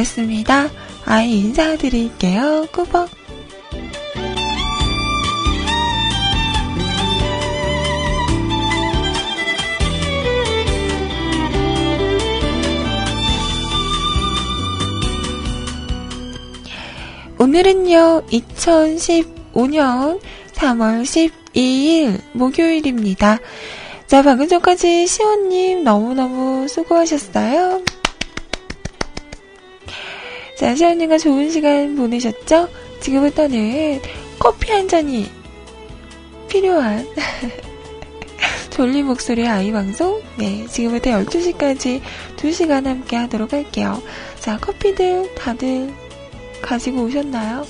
반갑습니다. 아이 인사드릴게요. 꾸벅. 오늘은요, 2015년 3월 12일 목요일입니다. 자, 방금 전까지 시원님 너무너무 수고하셨어요. 자, 시원님과 좋은 시간 보내셨죠? 지금부터는 커피 한 잔이 필요한 졸린 목소리 아이 방송. 네, 지금부터 12시까지 2시간 함께 하도록 할게요. 자, 커피들 다들 가지고 오셨나요?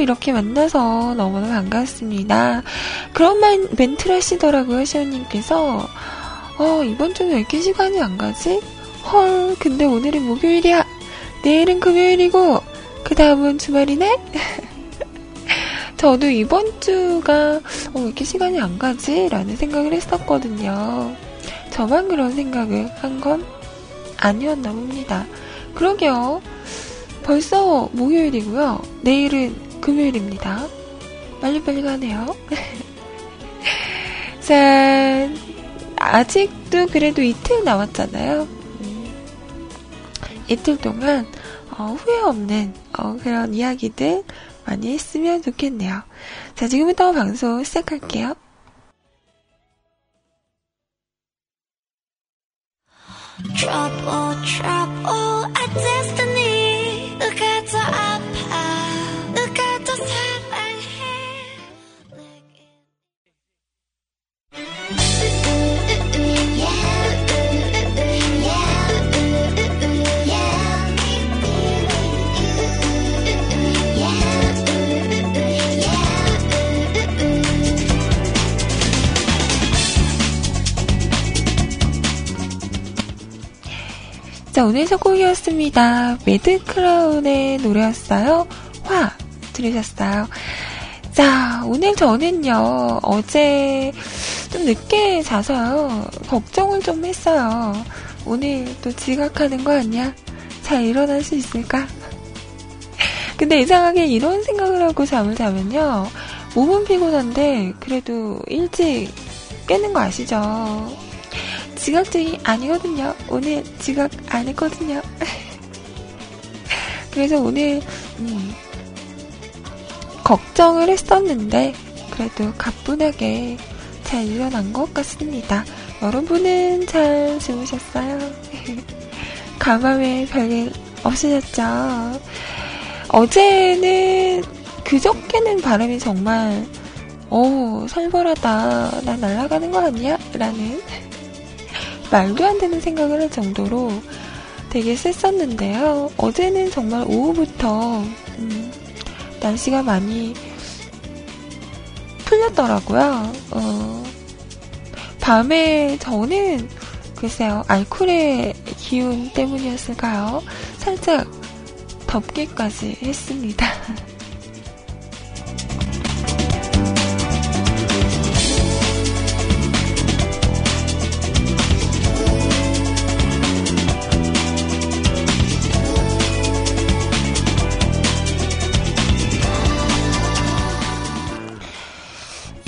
이렇게 만나서 너무나 반갑습니다. 그런 말, 멘트를 하시더라고요, 시원님께서. 어, 이번 주는 왜 이렇게 시간이 안 가지? 헐, 근데 오늘은 목요일이야. 내일은 금요일이고, 그 다음은 주말이네? 저도 이번 주가, 어, 왜 이렇게 시간이 안 가지? 라는 생각을 했었거든요. 저만 그런 생각을 한 건 아니었나 봅니다. 그러게요. 벌써 목요일이고요. 내일은 금요일입니다. 빨리빨리 가네요. 자, 아직도 그래도 이틀 남았잖아요. 이틀 동안 어, 후회 없는 어, 그런 이야기들 많이 했으면 좋겠네요. 자, 지금부터 방송 시작할게요. Trouble, destiny. Look at the 자, 오늘 첫 곡이었습니다. 매드크라운의 노래였어요. 화 들으셨어요. 자, 오늘 저는요, 어제 좀 늦게 자서요, 걱정을 좀 했어요. 오늘 또 지각하는 거 아니야? 잘 일어날 수 있을까? 근데 이상하게 이런 생각을 하고 잠을 자면요, 몸은 피곤한데, 그래도 일찍 깨는 거 아시죠? 지각증이 아니거든요. 오늘 지각 안 했거든요. 그래서 오늘, 음, 걱정을 했었는데, 그래도 가뿐하게 잘 일어난 것 같습니다. 여러분은 잘 주무셨어요? 가mam에 별일 없으셨죠? 어제는 그저께는 바람이 정말 어 살벌하다 나 날아가는 거 아니야? 라는 말도 안 되는 생각을 할 정도로 되게 셌었는데요. 어제는 정말 오후부터 음, 날씨가 많이 풀렸더라고요. 어, 밤에 저는 글쎄요 알코올의 기운 때문이었을까요? 살짝 덥기까지 했습니다.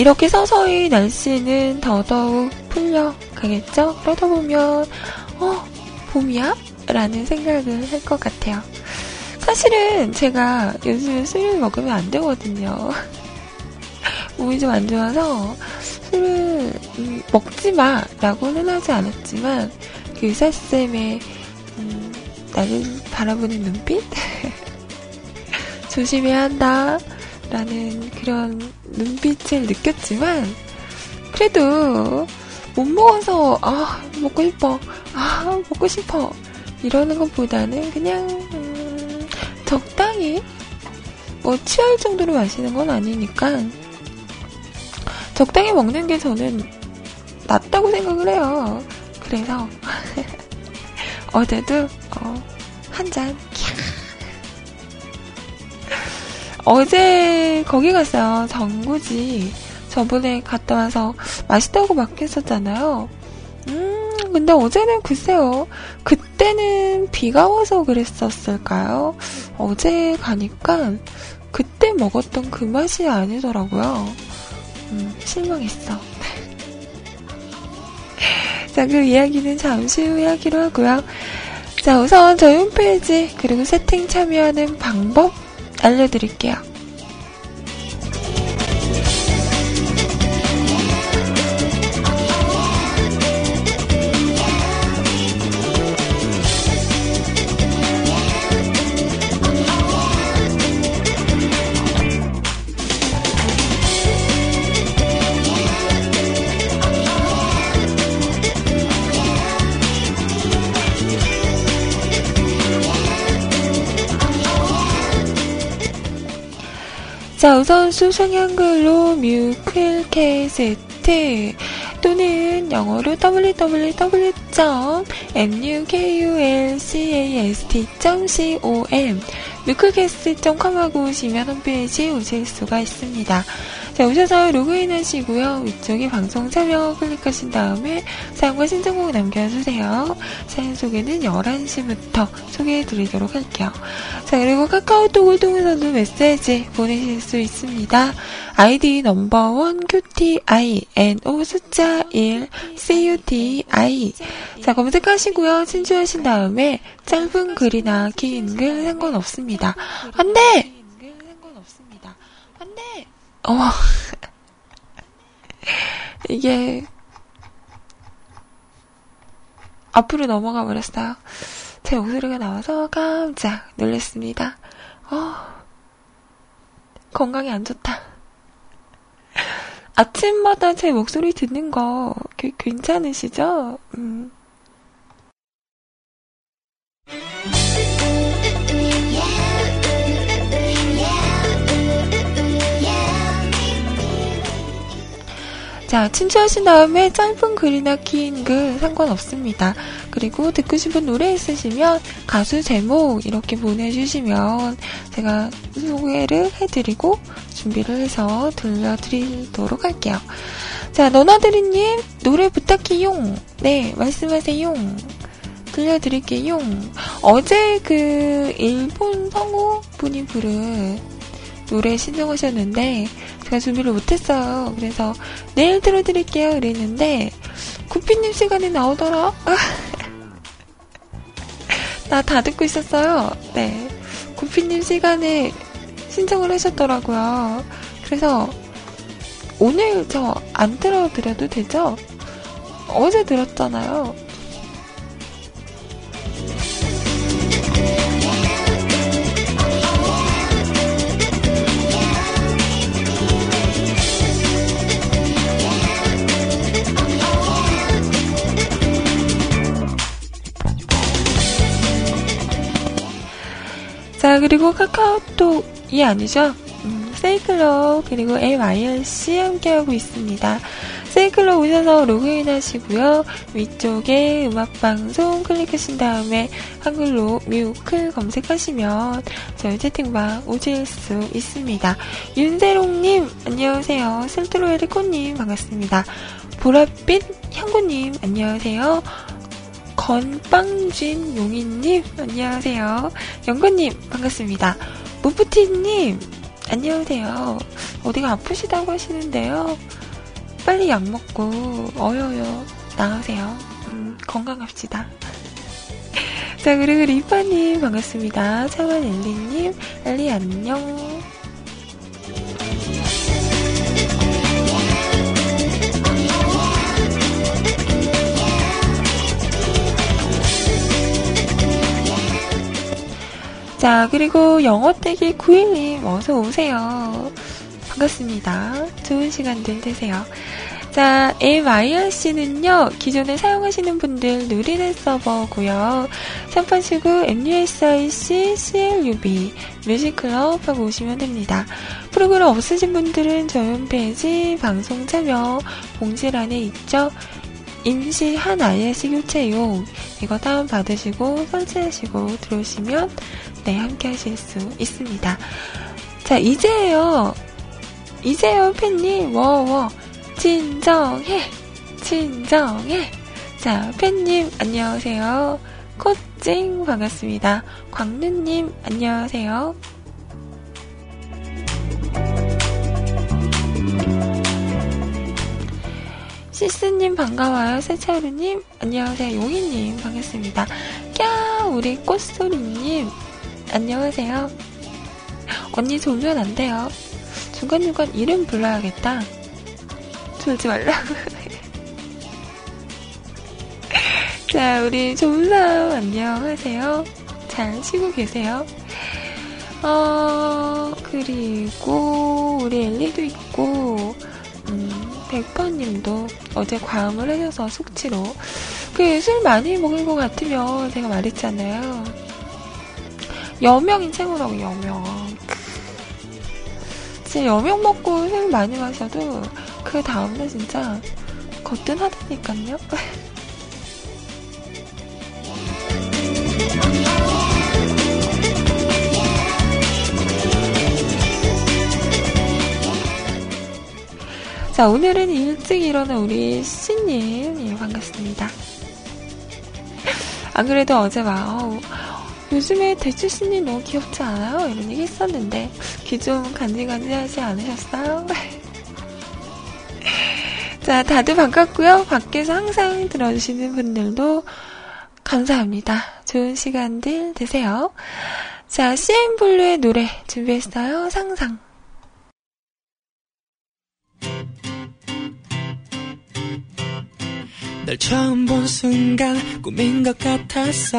이렇게 서서히 날씨는 더더욱 풀려가겠죠? 그러다 보면, 어, 봄이야? 라는 생각을 할 것 같아요. 사실은 제가 요즘 술을 먹으면 안 되거든요. 몸이 좀 안 좋아서 술을 음, 먹지 마! 라고는 하지 않았지만, 그 의사쌤의, 음, 나를 바라보는 눈빛? 조심해야 한다. 라는 그런 눈빛을 느꼈지만, 그래도 못 먹어서, 아, 먹고 싶어. 아, 먹고 싶어. 이러는 것보다는 그냥, 음, 적당히, 뭐, 취할 정도로 마시는 건 아니니까, 적당히 먹는 게 저는 낫다고 생각을 해요. 그래서 어제도 어, 한 잔. 어제 거기 갔어요. 정구지. 저번에 갔다 와서 맛있다고 막 했었잖아요. 음, 근데 어제는 글쎄요. 그때는 비가 와서 그랬었을까요? 어제 가니까 그때 먹었던 그 맛이 아니더라고요. 음, 실망했어. 자, 그 이야기는 잠시 후에 하기로 하고요. 자, 우선 저희 홈페이지 그리고 세팅 참여하는 방법 알려드릴게요. 자, 우선 수성 한글로 뮤클캐스트 또는 영어로 www.mukulcast.com 뮤클캐스트.com 하고 오시면 홈페이지에 오실 수가 있습니다. 자, 오셔서 로그인 하시고요. 위쪽에 방송 참여 클릭하신 다음에 사용과 신청곡 남겨주세요. 사연 소개는 11시부터 소개해 드리도록 할게요. 자, 그리고 카카오톡을 통해서도 메시지 보내실 수 있습니다. 아이디 넘버원 QTI, NO 숫자 1, CUTI. 자, 검색하시고요. 친추하신 다음에 짧은 글이나 긴 글 상관없습니다. 안 돼! 안 돼! 어. 이게, 앞으로 넘어가 버렸어요. 제 목소리가 나와서 깜짝 놀랐습니다. 어, 건강이 안 좋다. 아침마다 제 목소리 듣는 거 괜찮으시죠? 음. 자, 친추하신 다음에 짧은 글이나 긴 글 상관없습니다. 그리고 듣고 싶은 노래 있으시면 가수 제목 이렇게 보내주시면 제가 소개를 해드리고 준비를 해서 들려드리도록 할게요. 자, 너나드리님 노래 부탁해용. 네, 말씀하세요. 들려드릴게요. 어제 그 일본 성우 분이 부른 노래 신청하셨는데 제가 준비를 못했어요. 그래서 내일 들어드릴게요. 그랬는데 구피님 시간에 나오더라. 나 다 듣고 있었어요. 네. 구피님 시간에 신청을 하셨더라고요. 그래서 오늘 저 안 들어드려도 되죠? 어제 들었잖아요. 자, 그리고 카카오톡이 아니죠? 음, 세이클럽, 그리고 MIRC 함께하고 있습니다. 세이클럽 오셔서 로그인 하시고요. 위쪽에 음악방송 클릭하신 다음에 한글로 뮤클 검색하시면 저희 채팅방 오실 수 있습니다. 윤세롱님, 안녕하세요. 셀트로에리코님, 반갑습니다. 보랏빛 향구님, 안녕하세요. 건빵진 용인님, 안녕하세요. 영건님, 반갑습니다. 무프티님, 안녕하세요. 어디가 아프시다고 하시는데요. 빨리 약 먹고, 어여여, 나으세요. 음, 건강합시다. 자, 그리고 리파님, 반갑습니다. 차원 엘리님, 엘리 안녕. 자, 그리고 영어떼기 9일님, 어서 오세요. 반갑습니다. 좋은 시간들 되세요. 자, MIRC는요, 기존에 사용하시는 분들 누리는 서버고요 샵하시고 MUSIC CLUB 뮤직클럽 하고 오시면 됩니다. 프로그램 없으신 분들은 저희 홈페이지 방송 참여 공지란에 있죠. 임시 한 IS 교체 용 이거 다운받으시고 설치하시고 들어오시면 네, 함께 하실 수 있습니다. 자, 이제요. 이제요, 팬님. 워워. 진정해. 진정해. 자, 팬님, 안녕하세요. 코찡, 반갑습니다. 광누님, 안녕하세요. 시스님 반가워요. 세차루님 안녕하세요. 용희님 반갑습니다. 꺄 우리 꽃소리님 안녕하세요. 언니 졸면 안 돼요. 중간중간 이름 불러야겠다. 졸지 말라고. 자, 우리 좋은 안녕하세요. 잘 쉬고 계세요. 어, 그리고 우리 엘리도 있고, 음, 백퍼님도 어제 과음을 하셔서 숙취로 그 술 많이 먹은 것 같으면 제가 말했잖아요. 여명인 최고라고 여명. 진짜 여명 먹고 술 많이 마셔도 그 다음날 진짜 거뜬하다니까요. 자, 오늘은 일찍 일어난 우리 씨님, 예, 반갑습니다. 안 그래도 어제 막, 어, 요즘에 대추 씨님 너무 귀엽지 않아요? 이런 얘기 했었는데, 귀 좀 간질간질하지 않으셨어요? 자, 다들 반갑고요. 밖에서 항상 들어주시는 분들도 감사합니다. 좋은 시간들 되세요. 자, CM블루의 노래 준비했어요. 상상. 널 처음 본 순간 꿈인 것 같았어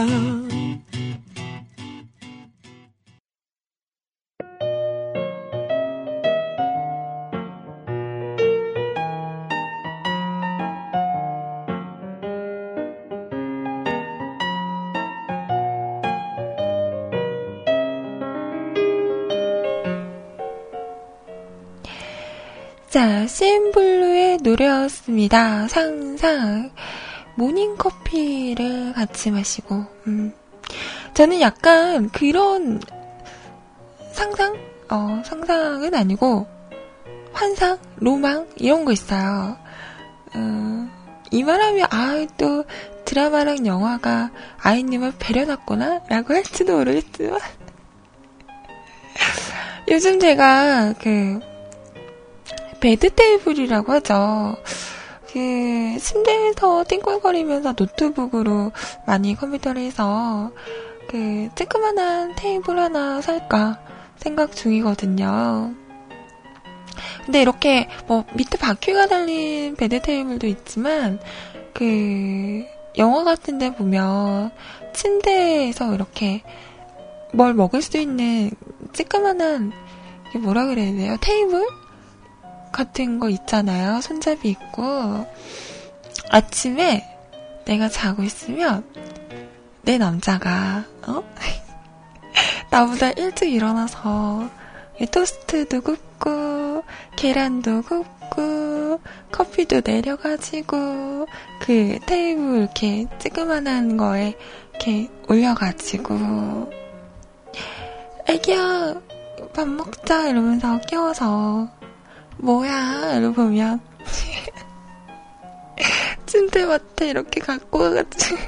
자, CM블루의 노래였습니다. 상상. 모닝커피를 같이 마시고, 음. 저는 약간 그런 상상? 어, 상상은 아니고, 환상? 로망? 이런 거 있어요. 음, 이 말하면, 아, 또 드라마랑 영화가 아이님을 배려놨구나? 라고 할지도 모르겠지만. 요즘 제가 그, bed table이라고 하죠. 그 침대에서 뒹굴거리면서 노트북으로 많이 컴퓨터를 해서 그 쬐끄만한 테이블 하나 살까 생각 중이거든요. 근데 이렇게 뭐 밑에 바퀴가 달린 bed table도 있지만 그 영화 같은 데 보면 침대에서 이렇게 뭘 먹을 수 있는 쬐끄만한 뭐라 그래야 돼요? 테이블? 같은 거 있잖아요. 손잡이 있고. 아침에 내가 자고 있으면 내 남자가, 어? 나보다 일찍 일어나서 토스트도 굽고, 계란도 굽고, 커피도 내려가지고, 그 테이블 이렇게 찌그만한 거에 이렇게 올려가지고, 애기야, 밥 먹자 이러면서 깨워서 뭐야? 이러고 보면 침대맡에 이렇게 갖고 와가지고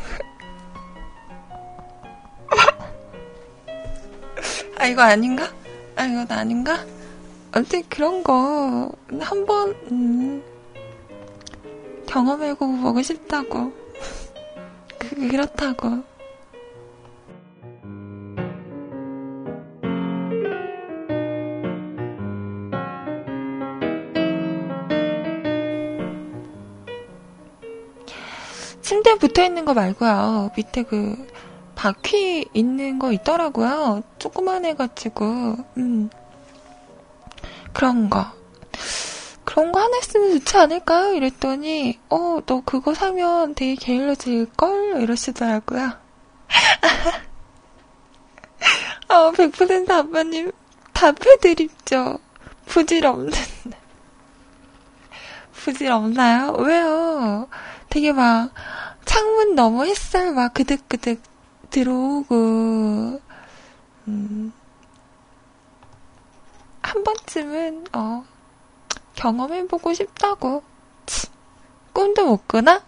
아 이거 아닌가? 아 이건 아닌가? 어쨌든 그런 거 한 번 음, 경험해보고 보고 싶다고 그, 그렇다고 침대에 붙어 있는 거 말고요. 밑에 그 바퀴 있는 거 있더라고요. 조그만 해가지고, 음. 그런 거. 그런 거 하나 있으면 좋지 않을까요? 이랬더니, 어, 너 그거 사면 되게 게을러질걸? 이러시더라고요. 어, 100% 아빠님 답해드립죠. 부질없는. 부질없나요? 왜요? 되게 막 창문 너머 햇살 막 그득그득 들어오고 음, 한 번쯤은 어, 경험해보고 싶다고 꿈도 못 꾸나?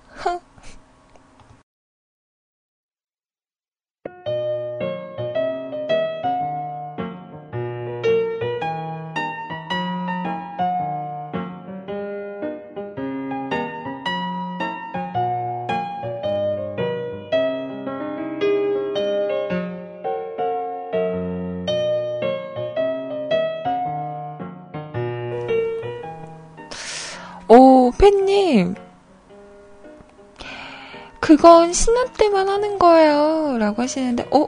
오, 팬님. 그건 신혼 때만 하는 거예요. 라고 하시는데, 어,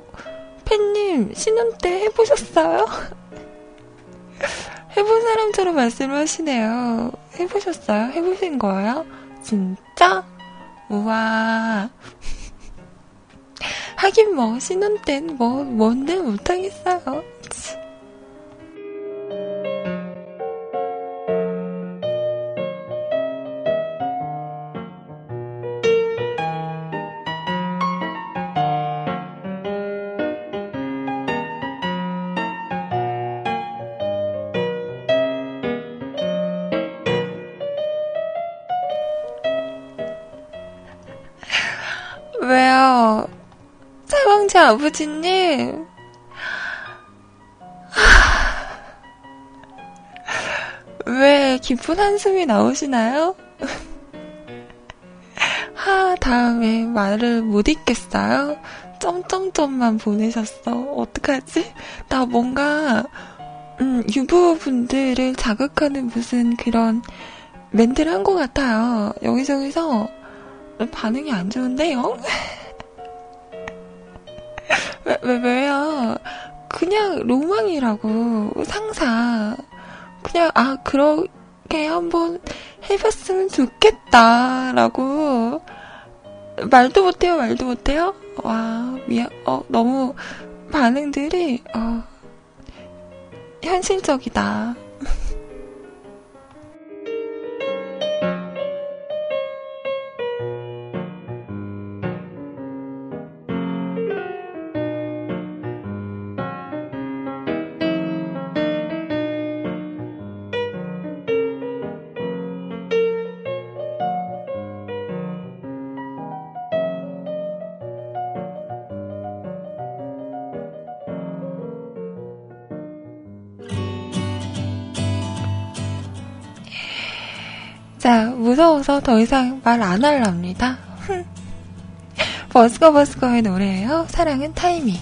팬님, 신혼 때 해보셨어요? 해본 사람처럼 말씀을 하시네요. 해보셨어요? 해보신 거예요? 진짜? 우와. 하긴 뭐, 신혼 땐 뭐, 뭔데 못하겠어요. 아버지님? 왜 깊은 한숨이 나오시나요? 하 다음에 말을 못 읽겠어요? 점점점만 보내셨어. 어떡하지? 나 뭔가 음, 유부분들을 자극하는 무슨 그런 멘트를 한 것 같아요. 여기저기서 반응이 안 좋은데요? 왜, 왜, 왜요? 그냥 로망이라고, 상상. 그냥, 아, 그렇게 한번 해봤으면 좋겠다라고. 말도 못해요, 말도 못해요? 와, 미안, 어, 너무 반응들이, 어, 현실적이다. 무서워서 더 이상 말 안 할랍니다. 버스커 버스커의 노래예요. 사랑은 타이밍.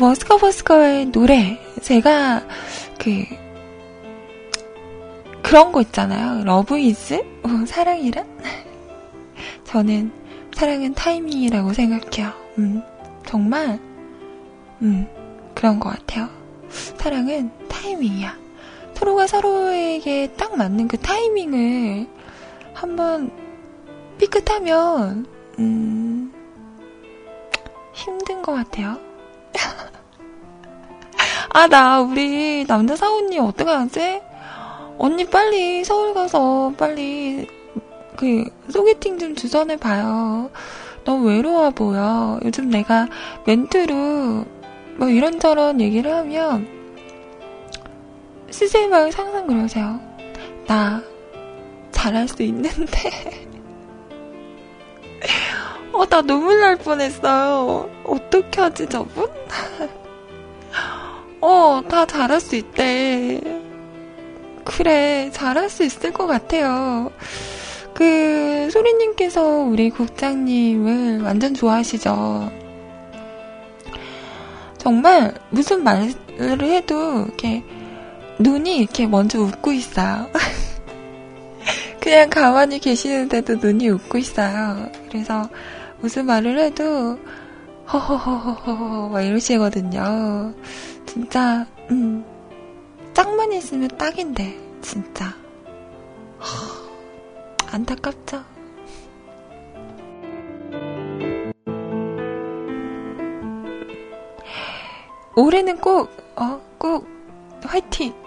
버스커 버스커의 노래. 제가, 그, 그런 거 있잖아요. Love is? 어, 사랑이란? 저는 사랑은 타이밍이라고 생각해요. 음, 정말, 음, 그런 것 같아요. 사랑은 타이밍이야. 서로가 서로에게 딱 맞는 그 타이밍을 한번 삐끗하면, 음, 힘든 것 같아요. 아, 나 우리 남자 사원님 어떡하지? 언니 빨리 서울 가서 빨리 그 소개팅 좀 주선해 봐요. 너무 외로워 보여. 요즘 내가 멘트로 뭐 이런저런 얘기를 하면 스세막 상상 그러세요. 나 잘할 수 있는데. 어, 나 눈물 날 뻔했어요. 어떻게 하지, 저분? 어, 다 잘할 수 있대. 그래, 잘할 수 있을 것 같아요. 그, 소리님께서 우리 국장님을 완전 좋아하시죠? 정말, 무슨 말을 해도, 이렇게, 눈이 이렇게 먼저 웃고 있어요. 그 그냥 가만히 계시는데도 눈이 웃고 있어요. 그래서 무슨 말을 해도 허허허허허 막 이러시거든요. 진짜 음 짝만 있으면 딱인데 진짜 허, 안타깝죠. 올해는 꼭, 어, 꼭, 화이팅!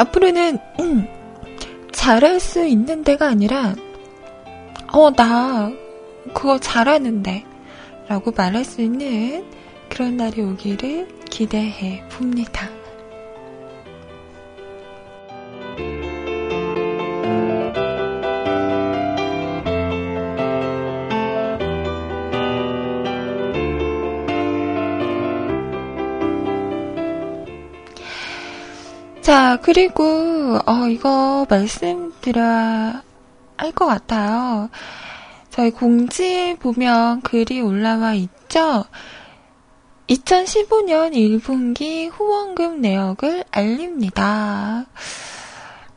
앞으로는 음, 잘할 수 있는 데가 아니라 어 나 그거 잘하는데 라고 말할 수 있는 그런 날이 오기를 기대해 봅니다. 자, 그리고, 어, 이거 말씀드려야 할 것 같아요. 저희 공지에 보면 글이 올라와 있죠? 2015년 1분기 후원금 내역을 알립니다.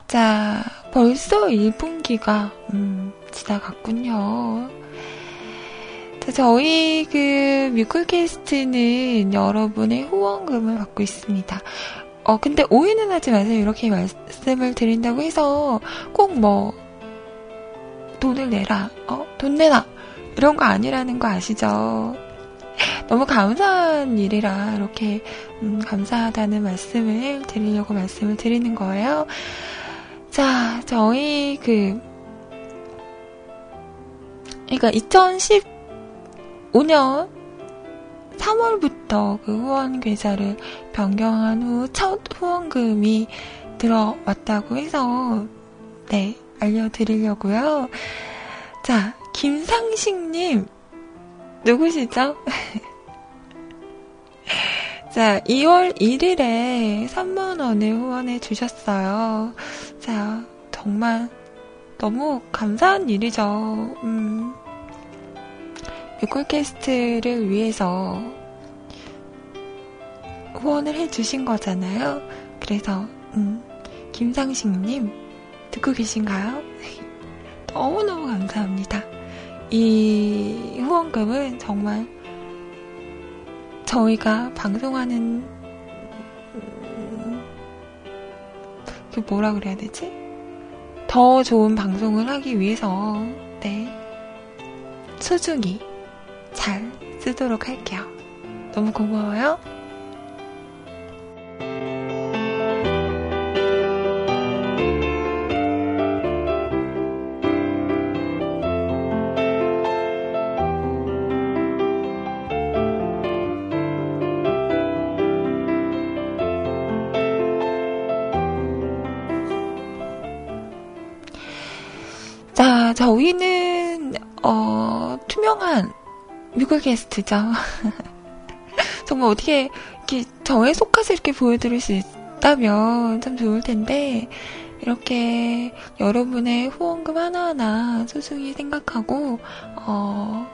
자, 벌써 1분기가, 음, 지나갔군요. 자, 저희 그 뮤클캐스트는 여러분의 후원금을 받고 있습니다. 어, 근데 오해는 하지 마세요. 이렇게 말씀을 드린다고 해서 꼭 뭐, 돈을 내라, 어, 돈 내놔. 이런 거 아니라는 거 아시죠? 너무 감사한 일이라 이렇게 음, 감사하다는 말씀을 드리려고 말씀을 드리는 거예요. 자, 저희 그 그러니까 2015년 3월부터 그 후원 계좌를 변경한 후 첫 후원금이 들어왔다고 해서 네 알려드리려고요. 자 김상식님 누구시죠? 자 2월 1일에 3만원을 후원해 주셨어요. 자 정말 너무 감사한 일이죠. 음. 뮤콜캐스트를 위해서 후원을 해주신 거잖아요. 그래서, 음, 김상식님, 듣고 계신가요? 너무너무 감사합니다. 이 후원금은 정말 저희가 방송하는, 음, 그 뭐라 그래야 되지? 더 좋은 방송을 하기 위해서, 네, 소중히 잘 쓰도록 할게요. 너무 고마워요. 게스트죠. 정말 어떻게 이렇게 저에 속해서 이렇게 보여드릴 수 있다면 참 좋을 텐데 이렇게 여러분의 후원금 하나하나 소중히 생각하고 어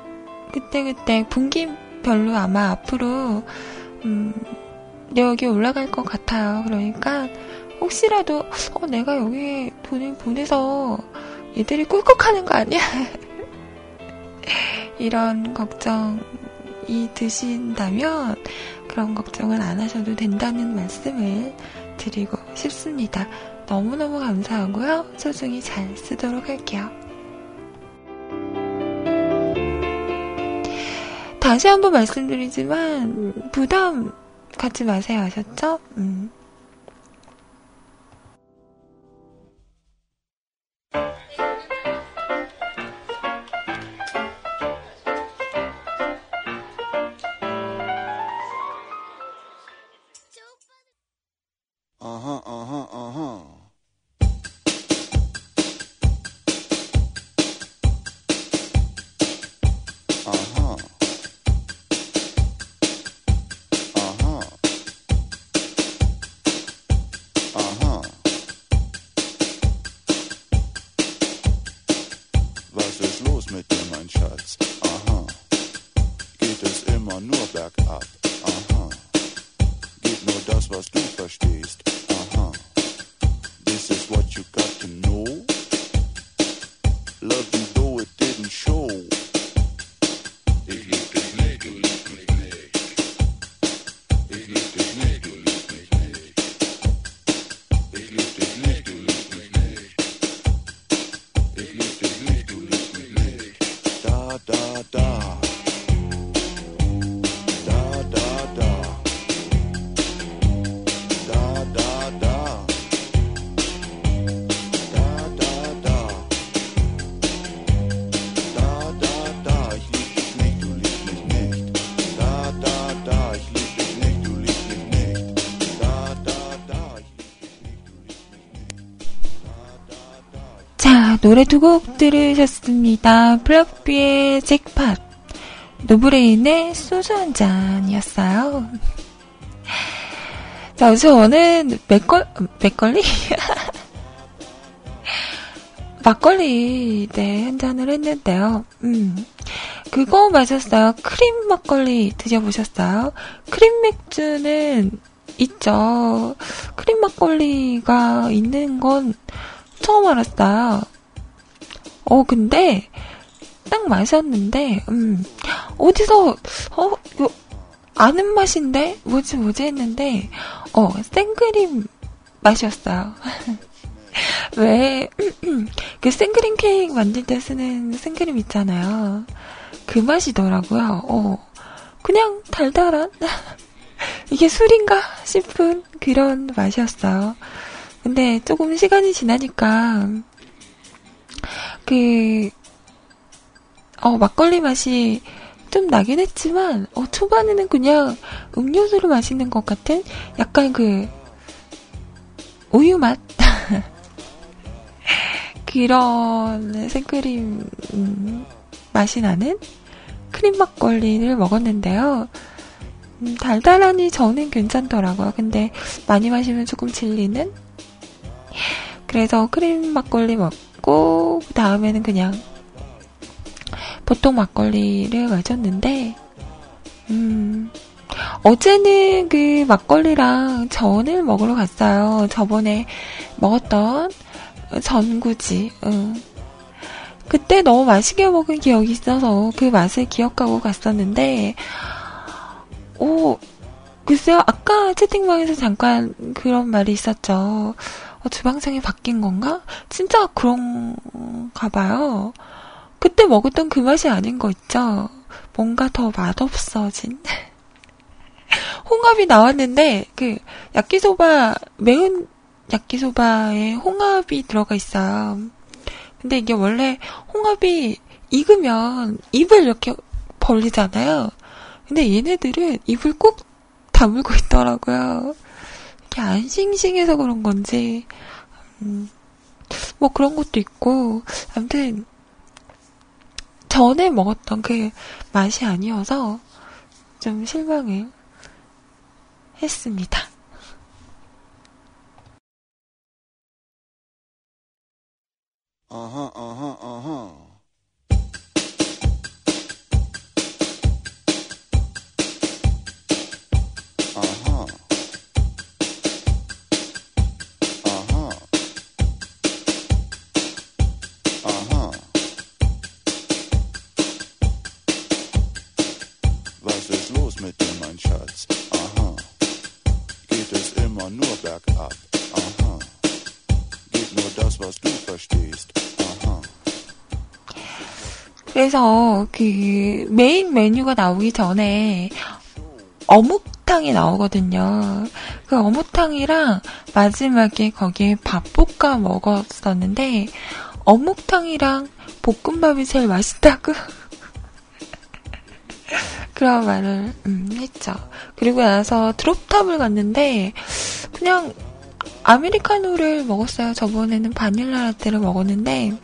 그때그때 분기별로 아마 앞으로 음 내역이 올라갈 것 같아요. 그러니까 혹시라도 어 내가 여기 돈을 보내서 얘들이 꿀꺽하는 거 아니야? 이런 걱정이 드신다면 그런 걱정은 안 하셔도 된다는 말씀을 드리고 싶습니다. 너무너무 감사하고요. 소중히 잘 쓰도록 할게요. 다시 한번 말씀드리지만 부담 갖지 마세요. 아셨죠? 음. 노래 두 곡 들으셨습니다. 블락비의 Jackpot, 노브레인의 소주 한 잔이었어요. 자, 저는 맥걸, 맥걸리? 막걸리, 네, 한 잔을 했는데요. 음. 그거 마셨어요. 크림 막걸리 드셔보셨어요? 크림 맥주는 있죠. 크림 막걸리가 있는 건 처음 알았어요. 어, 근데, 딱 마셨는데, 음, 어디서, 어, 이거, 아는 맛인데? 뭐지, 뭐지 했는데, 어, 생크림 맛이었어요. 왜, 그 생크림 케이크 만들 때 쓰는 생크림 있잖아요. 그 맛이더라고요. 어, 그냥 달달한? 이게 술인가 싶은 그런 맛이었어요. 근데 조금 시간이 지나니까 그, 어, 막걸리 맛이 좀 나긴 했지만, 어, 초반에는 그냥 음료수를 마시는 것 같은 약간 그, 우유 맛? 그런 생크림 음, 맛이 나는 크림 막걸리를 먹었는데요. 음, 달달하니 저는 괜찮더라고요. 근데 많이 마시면 조금 질리는? 그래서 크림 막걸리 먹, 먹고 그 다음에는 그냥 보통 막걸리를 마셨는데 음 어제는 그 막걸리랑 전을 먹으러 갔어요. 저번에 먹었던 전구지. 응. 그때 너무 맛있게 먹은 기억이 있어서 그 맛을 기억하고 갔었는데, 오, 글쎄요, 아까 채팅방에서 잠깐 그런 말이 있었죠. 어, 주방장이 바뀐 건가? 진짜 그런가 봐요. 그때 먹었던 그 맛이 아닌 거 있죠? 뭔가 더 맛없어진? 홍합이 나왔는데, 그, 야끼소바, 매운 야끼소바에 홍합이 들어가 있어요. 근데 이게 원래 홍합이 익으면 입을 이렇게 벌리잖아요. 근데 얘네들은 입을 꾹 다물고 있더라고요. 이게 안 싱싱해서 그런 건지, 음, 뭐 그런 것도 있고, 아무튼, 전에 먹었던 그 맛이 아니어서 좀 실망을 했습니다. Uh-huh, uh-huh, uh-huh. 그래서 그 메인 메뉴가 나오기 전에 어묵탕이 나오거든요. 그 어묵탕이랑 마지막에 거기에 밥 볶아 먹었었는데 어묵탕이랑 볶음밥이 제일 맛있다고 그런 말을 음, 했죠. 그리고 나서 드롭탑을 갔는데 그냥 아메리카노를 먹었어요. 저번에는 바닐라 라떼를 먹었는데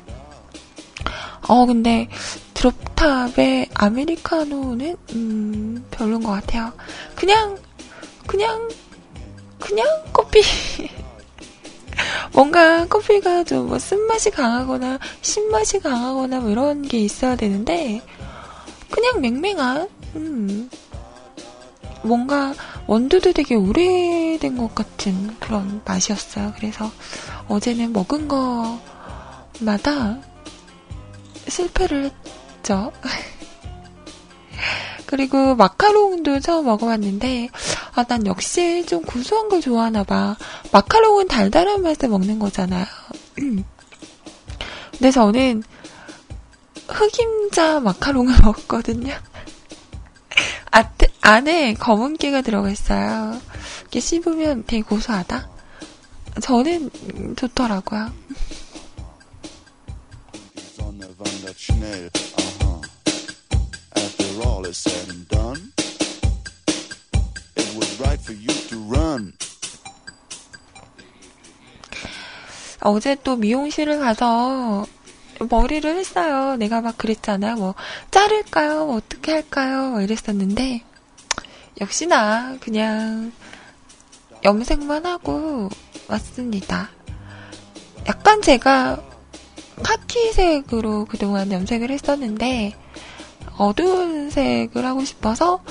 어 근데 드롭탑의 아메리카노는 음, 별론 것 같아요. 그냥 그냥 그냥 커피. 뭔가 커피가 좀 뭐 쓴맛이 강하거나 신맛이 강하거나 뭐 이런 게 있어야 되는데 그냥 맹맹한 음, 뭔가 원두도 되게 오래된 것 같은 그런 맛이었어요. 그래서 어제는 먹은 거마다 실패를 했죠. 그리고 마카롱도 처음 먹어봤는데, 아, 난 역시 좀 구수한 걸 좋아하나 봐. 마카롱은 달달한 맛에 먹는 거잖아요. 근데 저는 흑임자 마카롱을 먹거든요. 아, 안에 검은깨가 들어가 있어요. 이렇게 씹으면 되게 고소하다. 저는 좋더라고요. 어제 또 미용실을 가서 머리를 했어요. 내가 막 그랬잖아. 뭐, 자를까요? 뭐 어떻게 할까요? 뭐 이랬었는데, 역시나, 그냥, 염색만 하고 왔습니다. 약간 제가 카키색으로 그동안 염색을 했었는데, 어두운 색을 하고 싶어서,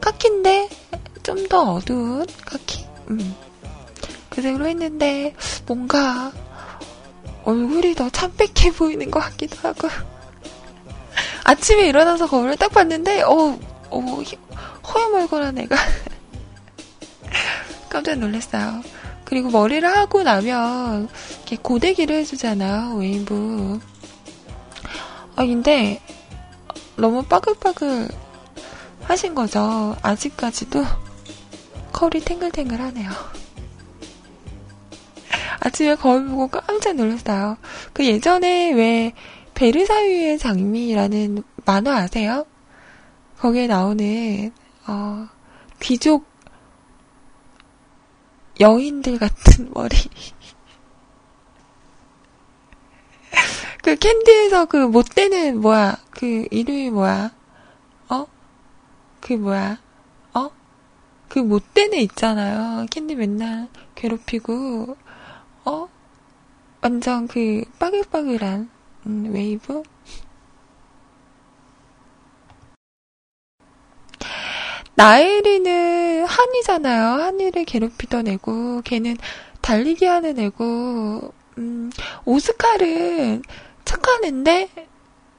카키인데, 좀 더 어두운 카키? 음. 그 색으로 했는데, 뭔가, 얼굴이 더 참백해 보이는 것 같기도 하고. 아침에 일어나서 거울을 딱 봤는데, 어, 어, 허여멀건한 애가. 깜짝 놀랐어요. 그리고 머리를 하고 나면, 이렇게 고데기를 해주잖아요, 웨이브. 아, 근데, 너무 빠글빠글 하신 거죠. 아직까지도 컬이 탱글탱글 하네요. 아침에 거울 보고 깜짝 놀랐어요. 그 예전에 왜 베르사유의 장미라는 만화 아세요? 거기에 나오는 어, 귀족 여인들 같은 머리. 그 캔디에서 그 못되는 뭐야? 그 이름이 뭐야? 어? 그 뭐야? 어? 그 못된 애 있잖아요. 캔디 맨날 괴롭히고 어? 완전 그 빠글빠글한 음, 웨이브? 나애리는 하니잖아요. 하니를 괴롭히던 애고, 걔는 달리기 하는 애고, 음, 오스칼은 착한 애인데,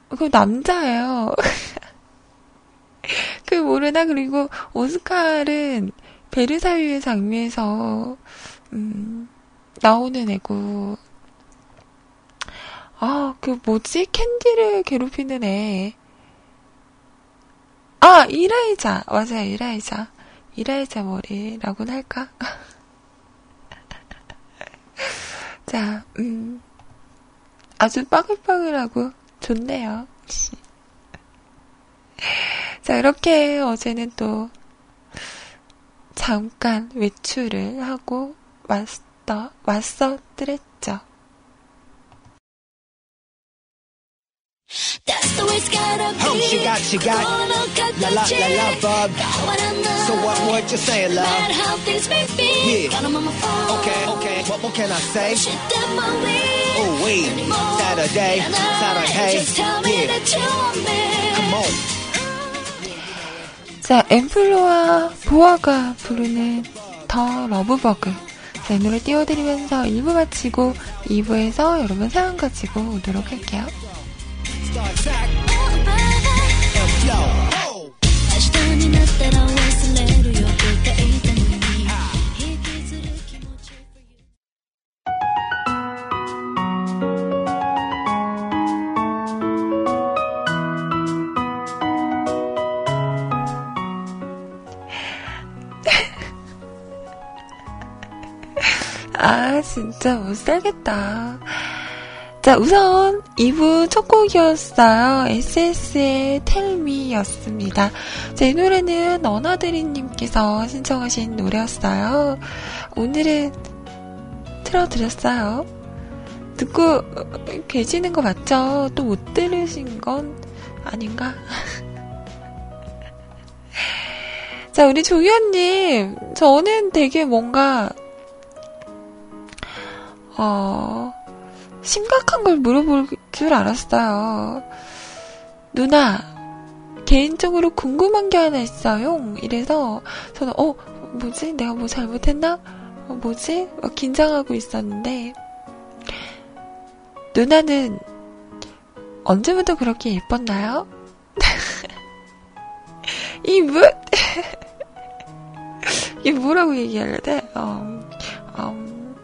그 남자예요. 그 모르나? 그리고 오스칼은 베르사유의 장미에서, 음, 나오는 애고. 아, 그 뭐지? 캔디를 괴롭히는 애. 아, 이라이자. 맞아요, 이라이자. 이라이자 머리라고는 할까? 자, 음. 아주 빠글빠글하고 좋네요. 자, 이렇게 어제는 또 잠깐 외출을 하고 왔, 왔다, 왔었더랬죠. Way it's gotta be. Hope she got, she got. La la la la bug. So what, what you saying, love? Mad how things may be. Yeah. Got them on my phone. Okay, okay. What, what can I say? Shit Oh wait, Saturday, Saturday. Just tell me yeah. that you want me. Come on. 자, 엠플로와 보아가 부르는 더 러브버그. 자, 이 노래 띄워드리면서 1부 마치고 2부에서 여러분 사연 가지고 오도록 할게요. 아, 진짜 못 살겠다. 자, 우선 2부 첫 곡이었어요. SS의 텔미였습니다. 제 노래는 너나드리님께서 신청하신 노래였어요. 오늘은 틀어드렸어요. 듣고 계시는 거 맞죠? 또 못 들으신 건 아닌가? 자, 우리 조희연님, 저는 되게 뭔가 어, 심각한 걸 물어볼 줄 알았어요. 누나, 개인적으로 궁금한 게 하나 있어요. 이래서 저는 어 뭐지 내가 뭐 잘못했나? 어, 뭐지? 막 긴장하고 있었는데 누나는 언제부터 그렇게 예뻤나요? 이 뭐? 이게 뭐라고 얘기해야 돼? 음, 음,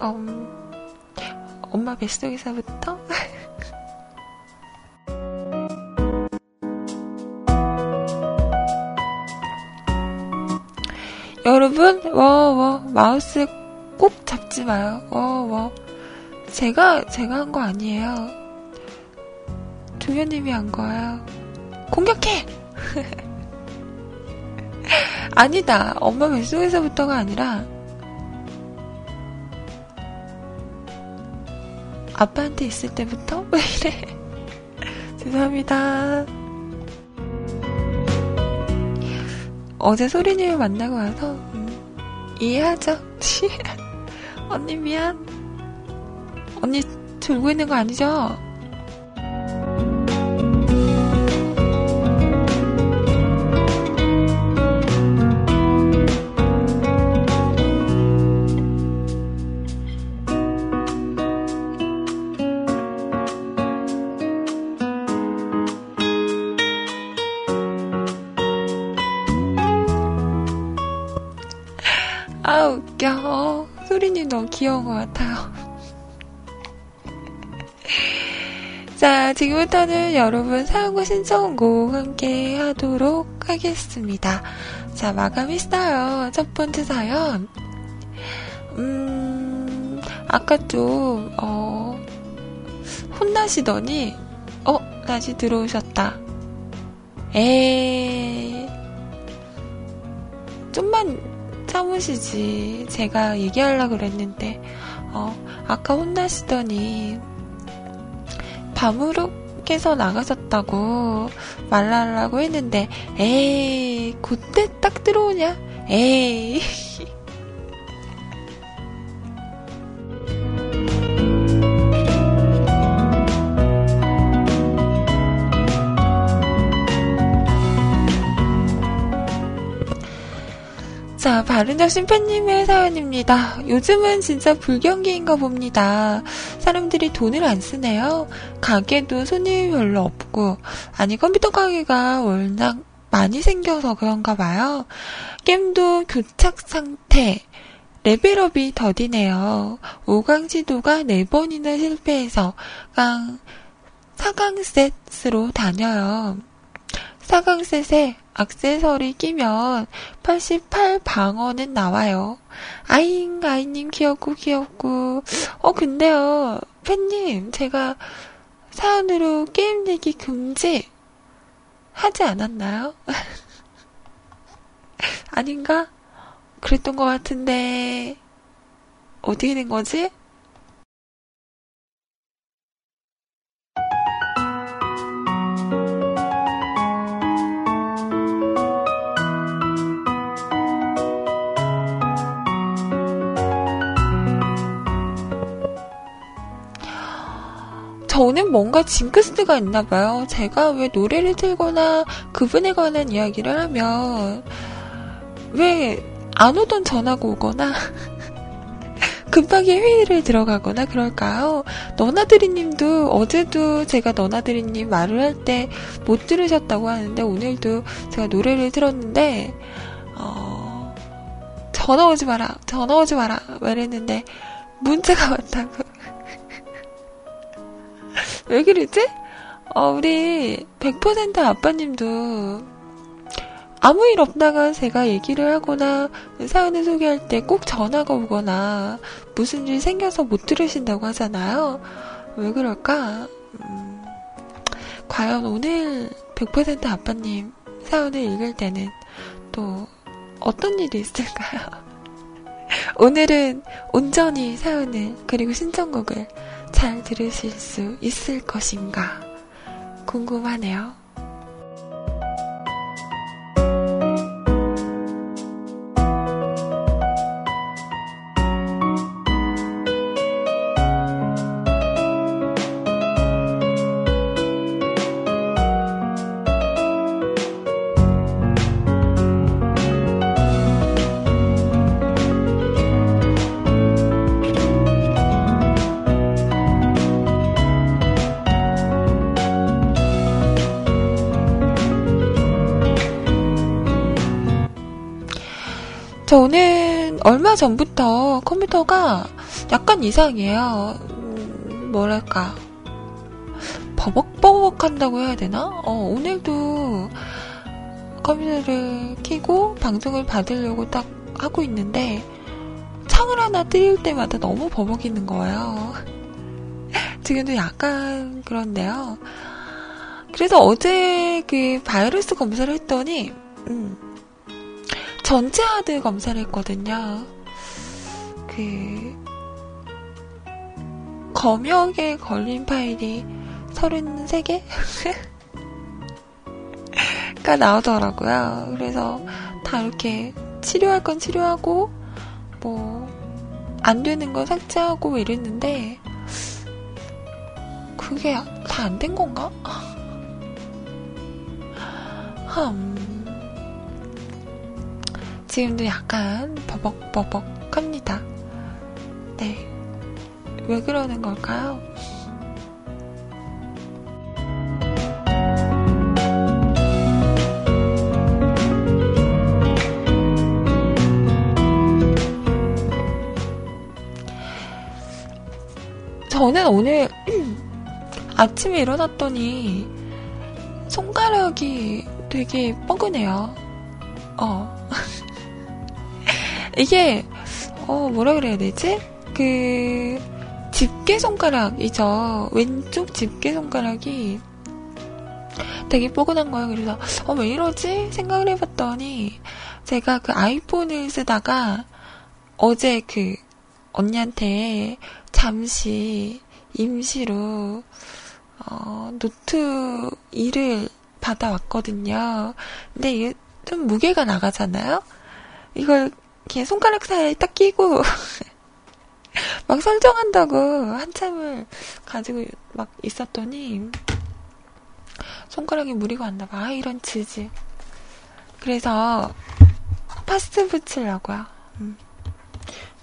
음, 엄마 뱃속에서부터? 여러분, 워, 워, 마우스 꼭 잡지 마요. 워, 워. 제가, 제가 한 거 아니에요. 조교님이 한 거예요. 공격해! 아니다. 엄마 뱃속에서부터가 아니라, 아빠한테 있을 때부터? 왜 이래? 죄송합니다. 어제 소리님을 만나고 와서, 음, 이해하죠? 언니 미안. 언니 졸고 있는 거 아니죠? 너무 귀여운 것 같아요. 자, 지금부터는 여러분 사연과 신청곡 함께 하도록 하겠습니다. 자, 마감했어요. 첫 번째 사연. 음, 아까 좀, 어, 혼나시더니, 어, 다시 들어오셨다. 에 좀만 참으시지. 제가 얘기하려고 그랬는데, 어, 아까 혼나시더니, 밤으로 깨서 나가셨다고 말하려고 했는데, 에이, 그때 딱 들어오냐? 에이. 자, 바른적 심팬님의 사연입니다. 요즘은 진짜 불경기인가 봅니다. 사람들이 돈을 안 쓰네요. 가게도 손님이 별로 없고, 아니, 컴퓨터 가게가 워낙 많이 생겨서 그런가 봐요. 게임도 교착 상태. 레벨업이 더디네요. 5강 시도가 4번이나 실패해서 강 4강 셋으로 다녀요. 4강 셋에 악세서리 끼면 88방어는 나와요. 아잉, 아이님 귀엽고 귀엽고. 어, 근데요, 팬님, 제가 사연으로 게임 얘기 금지 하지 않았나요? 아닌가? 그랬던 것 같은데, 어떻게 된 거지? 저는 뭔가 징크스가 있나 봐요. 제가 왜 노래를 틀거나 그분에 관한 이야기를 하면 왜 안 오던 전화가 오거나 급하게 회의를 들어가거나 그럴까요? 너나드리님도 어제도 제가 너나드리님 말을 할 때 못 들으셨다고 하는데 오늘도 제가 노래를 들었는데 어, 전화 오지 마라, 전화 오지 마라 말했는데 문자가 왔다고. 왜 그러지? 어, 우리 100% 아빠님도 아무 일 없다가 제가 얘기를 하거나 사연을 소개할 때 꼭 전화가 오거나 무슨 일 생겨서 못 들으신다고 하잖아요. 왜 그럴까? 음, 과연 오늘 100% 아빠님 사연을 읽을 때는 또 어떤 일이 있을까요? 오늘은 온전히 사연을 그리고 신청곡을 잘 들으실 수 있을 것인가 궁금하네요. 얼마 전부터 컴퓨터가 약간 이상해요. 음, 뭐랄까. 버벅버벅 한다고 해야 되나? 어, 오늘도 컴퓨터를 켜고 방송을 받으려고 딱 하고 있는데 창을 하나 띄울 때마다 너무 버벅이는 거예요. 지금도 약간 그런데요. 그래서 어제 그 바이러스 검사를 했더니, 음, 전체 하드 검사를 했거든요. 그, 검역에 걸린 파일이 33개? 가 나오더라고요. 그래서 다 이렇게 치료할 건 치료하고, 뭐, 안 되는 건 삭제하고 뭐 이랬는데, 그게 다 안 된 건가? 흠. 지금도 약간 버벅버벅 합니다. 네. 왜 그러는 걸까요? 저는 오늘 아침에 일어났더니 손가락이 되게 뻐근해요. 어. 이게, 어, 뭐라 그래야 되지? 그, 집게 손가락이죠. 왼쪽 집게 손가락이 되게 뻐근한 거예요. 그래서, 어, 왜 이러지? 생각을 해봤더니, 제가 그 아이폰을 쓰다가 어제 그 언니한테 잠시 임시로 어, 노트 2를 받아왔거든요. 근데 이게 좀 무게가 나가잖아요? 이걸 이렇게 손가락 사이에 딱 끼고 막 설정한다고 한참을 가지고 막 있었더니 손가락에 무리가 왔나 봐. 아, 이런 지지. 그래서 파스 붙이려고요. 음.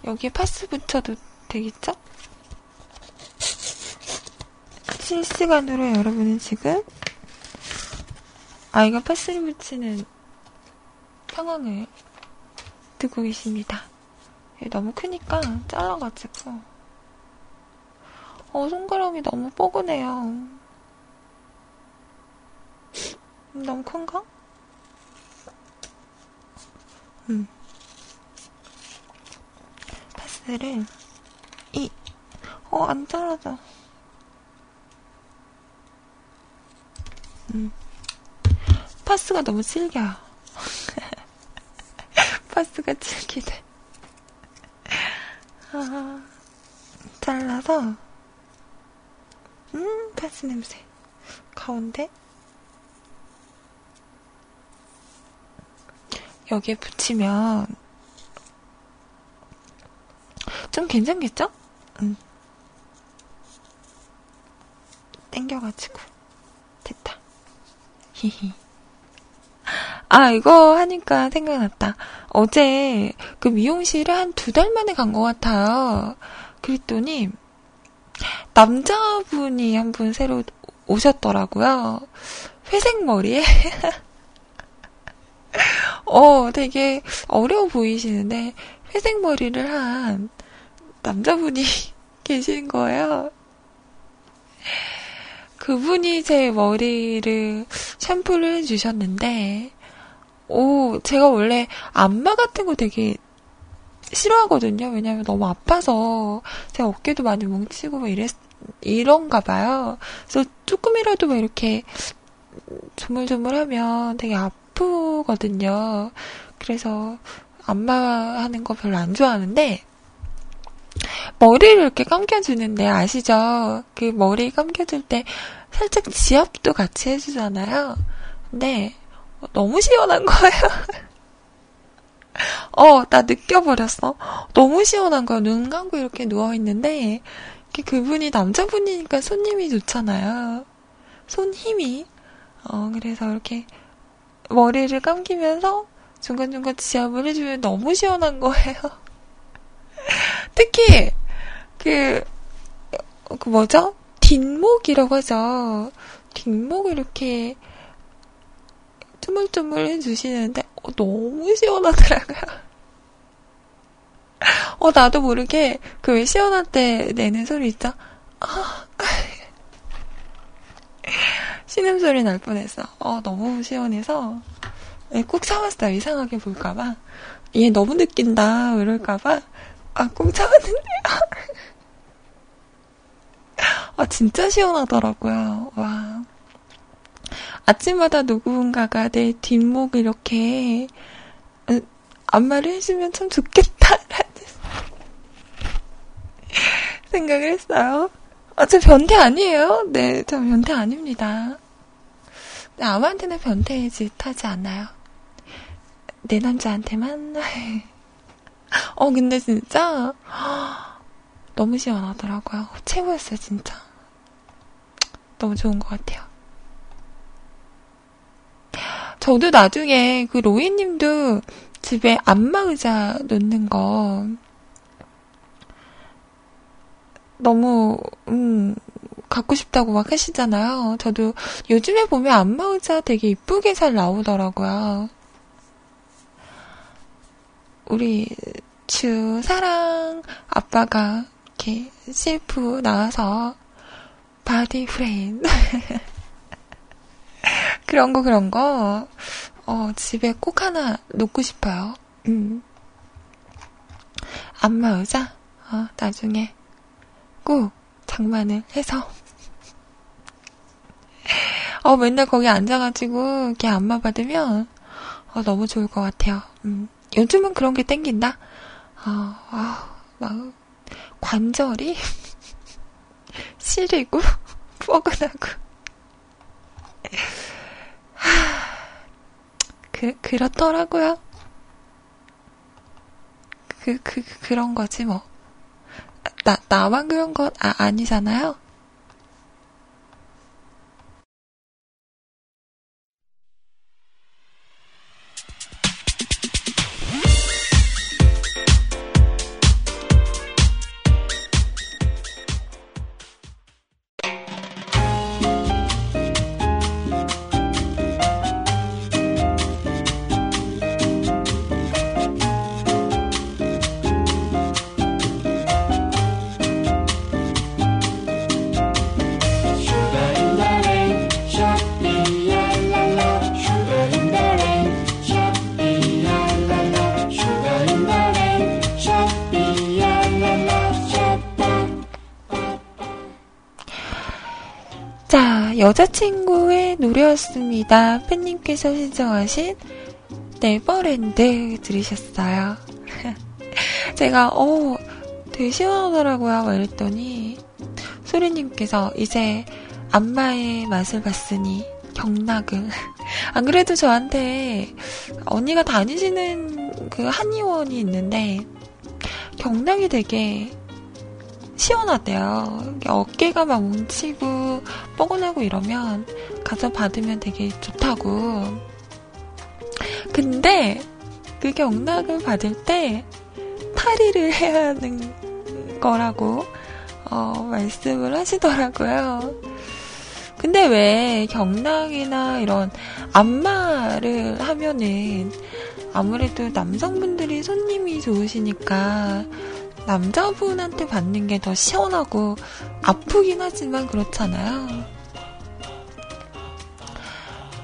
여기에 파스 붙여도 되겠죠? 실시간으로 여러분은 지금 아이가 파스를 붙이는 상황을 듣고 계십니다. 너무 크니까 잘라가지고 어 손가락이 너무 뻐근해요. 너무 큰가? 음. 파스를 이 어, 안 잘라져. 음. 파스가 너무 질겨 요. 파스가 질기대. 아, 잘라서, 음, 파스 냄새. 가운데. 여기에 붙이면, 좀 괜찮겠죠? 음. 땡겨가지고. 됐다. 히히. 아, 이거 하니까 생각났다. 어제 그 미용실에 한 두 달 만에 간 것 같아요. 그랬더니, 남자분이 한 분 새로 오셨더라고요. 회색 머리에. 어, 되게 어려워 보이시는데, 회색 머리를 한 남자분이 계신 거예요. 그분이 제 머리를 샴푸를 해주셨는데, 오, 제가 원래 안마 같은 거 되게 싫어하거든요. 왜냐면 너무 아파서 제 어깨도 많이 뭉치고 막 이랬, 이런가 봐요. 그래서 조금이라도 막 이렇게 조물조물하면 되게 아프거든요. 그래서 안마하는 거 별로 안 좋아하는데, 머리를 이렇게 감겨주는데 아시죠? 그 머리 감겨줄 때 살짝 지압도 같이 해주잖아요. 근데 너무 시원한 거예요. 어, 나 느껴버렸어. 너무 시원한 거야. 눈 감고 이렇게 누워있는데, 그분이 남자분이니까 손님이 좋잖아요. 손 힘이. 어, 그래서 이렇게 머리를 감기면서 중간중간 지압을 해주면 너무 시원한 거예요. 특히, 그, 그 뭐죠? 뒷목이라고 하죠. 뒷목을 이렇게 쪼물쪼물 해주시는데, 어, 너무 시원하더라고요. 어, 나도 모르게 그 왜 시원할 때 내는 소리 있죠? 아. 신음 소리 날 뻔했어. 어, 너무 시원해서. 꼭 참았어. 이상하게 볼까봐. 얘 너무 느낀다. 이럴까봐. 아, 꼭 참았는데. 아, 진짜 시원하더라고요. 와. 아침마다 누군가가 내 뒷목 이렇게 안마를 해주면 참 좋겠다라는 생각을 했어요. 아, 저 변태 아니에요? 네, 저 변태 아닙니다. 네, 아무한테나 변태 짓 하지 않아요. 내 남자한테만. 어, 근데 진짜, 너무 시원하더라고요. 최고였어요, 진짜. 너무 좋은 것 같아요. 저도 나중에 그 로이님도 집에 안마 의자 놓는 거 너무 음 갖고 싶다고 막 하시잖아요. 저도 요즘에 보면 안마 의자 되게 이쁘게 잘 나오더라고요. 우리 주 사랑 아빠가 이렇게 CF 나와서 바디프랜드 그런 거 그런 거 어, 집에 꼭 하나 놓고 싶어요. 음. 안마 의자 어, 나중에 꼭 장만을 해서 어 맨날 거기 앉아가지고 이렇게 안마 받으면 어, 너무 좋을 것 같아요. 음. 요즘은 그런 게 땡긴다. 어, 어, 막 관절이 시리고 뻐근하고 그 그렇더라고요. 그, 그, 그런 거지, 뭐. 나, 나만 그런 건 아, 아니잖아요? 여자친구의 노래였습니다. 팬님께서 신청하신 네버랜드 들으셨어요. 제가, 어, 되게 시원하더라고요. 막 이랬더니, 소리님께서 이제 안마의 맛을 봤으니 경락을. 안 그래도 저한테 언니가 다니시는 그 한의원이 있는데, 경락이 되게 시원하대요. 어깨가 막 뭉치고 뻐근하고 이러면 가서 받으면 되게 좋다고. 근데 그 경락을 받을 때 탈의를 해야 하는 거라고 어, 말씀을 하시더라고요. 근데 왜 경락이나 이런 안마를 하면은 아무래도 남성분들이 손님이 좋으시니까 남자분한테 받는 게 더 시원하고 아프긴 하지만 그렇잖아요.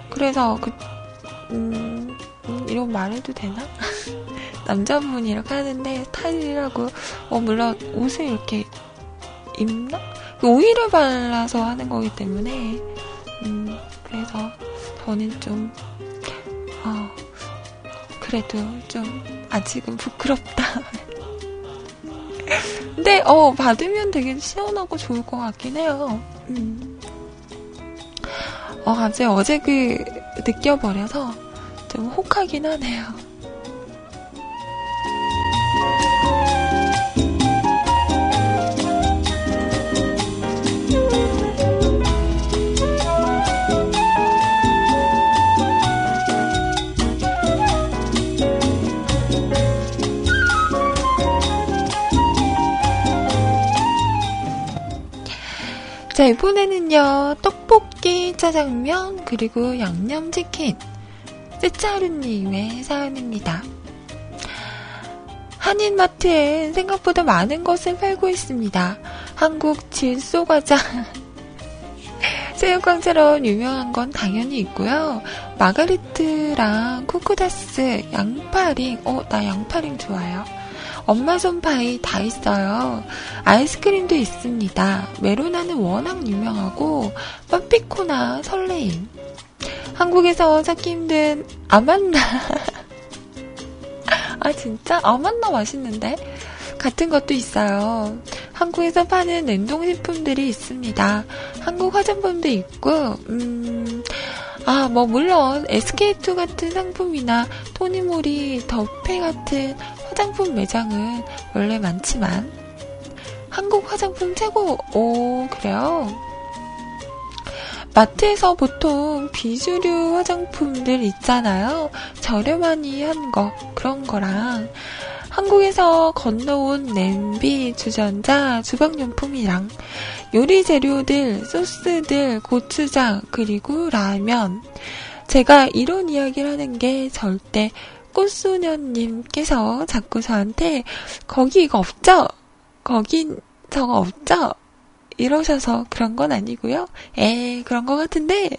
그래서 그, 음, 음, 이런 말 해도 되나? 남자분이 이렇게 하는데 스타일이라고, 어, 물론 옷을 이렇게 입나? 그 오일을 발라서 하는 거기 때문에, 음, 그래서 저는 좀, 어, 그래도 좀 아직은 부끄럽다. 근데 어 받으면 되게 시원하고 좋을 것 같긴 해요. 음. 어 갑자기 어제 그 느껴버려서 좀 혹하긴 하네요. 자, 이번에는요, 떡볶이, 짜장면, 그리고 양념치킨. 쯔짜루님의 사연입니다. 하, 한인마트엔 생각보다 많은 것을 팔고 있습니다. 한국 질소과자. 새우깡처럼 유명한 건 당연히 있고요. 마가리트랑 쿠쿠다스, 양파링, 어, 나 양파링 좋아요. 엄마 손파이 다 있어요. 아이스크림도 있습니다. 메로나는 워낙 유명하고, 뻔피코나 설레임. 한국에서 찾기 힘든 아만나. 아, 진짜? 아만나 맛있는데? 같은 것도 있어요. 한국에서 파는 냉동식품들이 있습니다. 한국 화장품도 있고, 음, 아, 뭐, 물론, SK2 같은 상품이나 토니모리, 더페 같은 화장품 매장은 원래 많지만, 한국 화장품 최고, 오, 그래요? 마트에서 보통 비주류 화장품들 있잖아요. 저렴하니 한 거, 그런 거랑, 한국에서 건너온 냄비, 주전자, 주방용품이랑 요리 재료들, 소스들, 고추장, 그리고 라면. 제가 이런 이야기를 하는 게 절대 꽃소년님께서 자꾸 저한테 거기 이거 없죠? 거긴 저거 없죠? 이러셔서 그런 건 아니고요. 에 그런 것 같은데.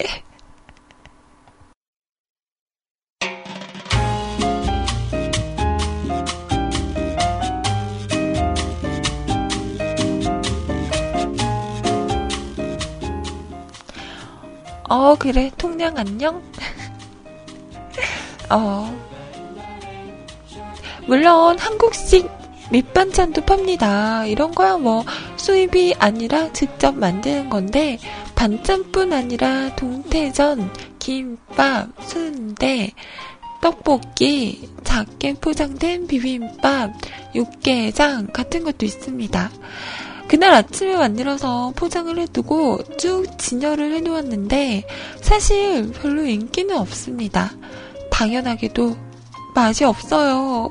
어, 그래. 통량 안녕? 어. 물론 한국식 밑반찬도 팝니다. 이런 거야 뭐 수입이 아니라 직접 만드는 건데 반찬뿐 아니라 동태전, 김밥, 순대, 떡볶이, 작게 포장된 비빔밥, 육개장 같은 것도 있습니다. 그날 아침에 만들어서 포장을 해두고 쭉 진열을 해놓았는데 사실 별로 인기는 없습니다. 당연하게도 맛이 없어요.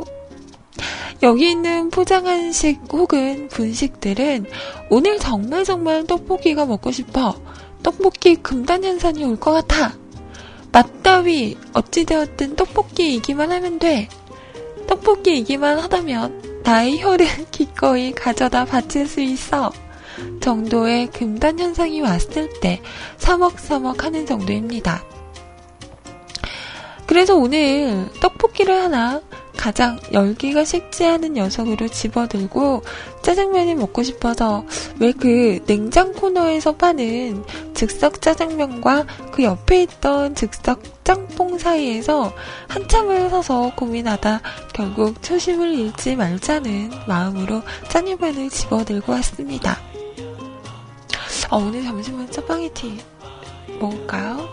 여기 있는 포장 한식 혹은 분식들은 오늘 정말 정말 떡볶이가 먹고 싶어. 떡볶이 금단 현상이 올 것 같아. 맛 따위 어찌되었든 떡볶이이기만 하면 돼. 떡볶이이기만 하다면 나의 혀를 기꺼이 가져다 바칠 수 있어. 정도의 금단 현상이 왔을 때 사먹사먹 하는 정도입니다. 그래서 오늘 떡볶이를 하나 가장 열기가 식지 않은 녀석으로 집어들고 짜장면이 먹고 싶어서 왜 그 냉장 코너에서 파는 즉석 짜장면과 그 옆에 있던 즉석 짬뽕 사이에서 한참을 서서 고민하다 결국 초심을 잃지 말자는 마음으로 짜장면을 집어들고 왔습니다. 아, 오늘 점심은 짜파게티 먹을까요?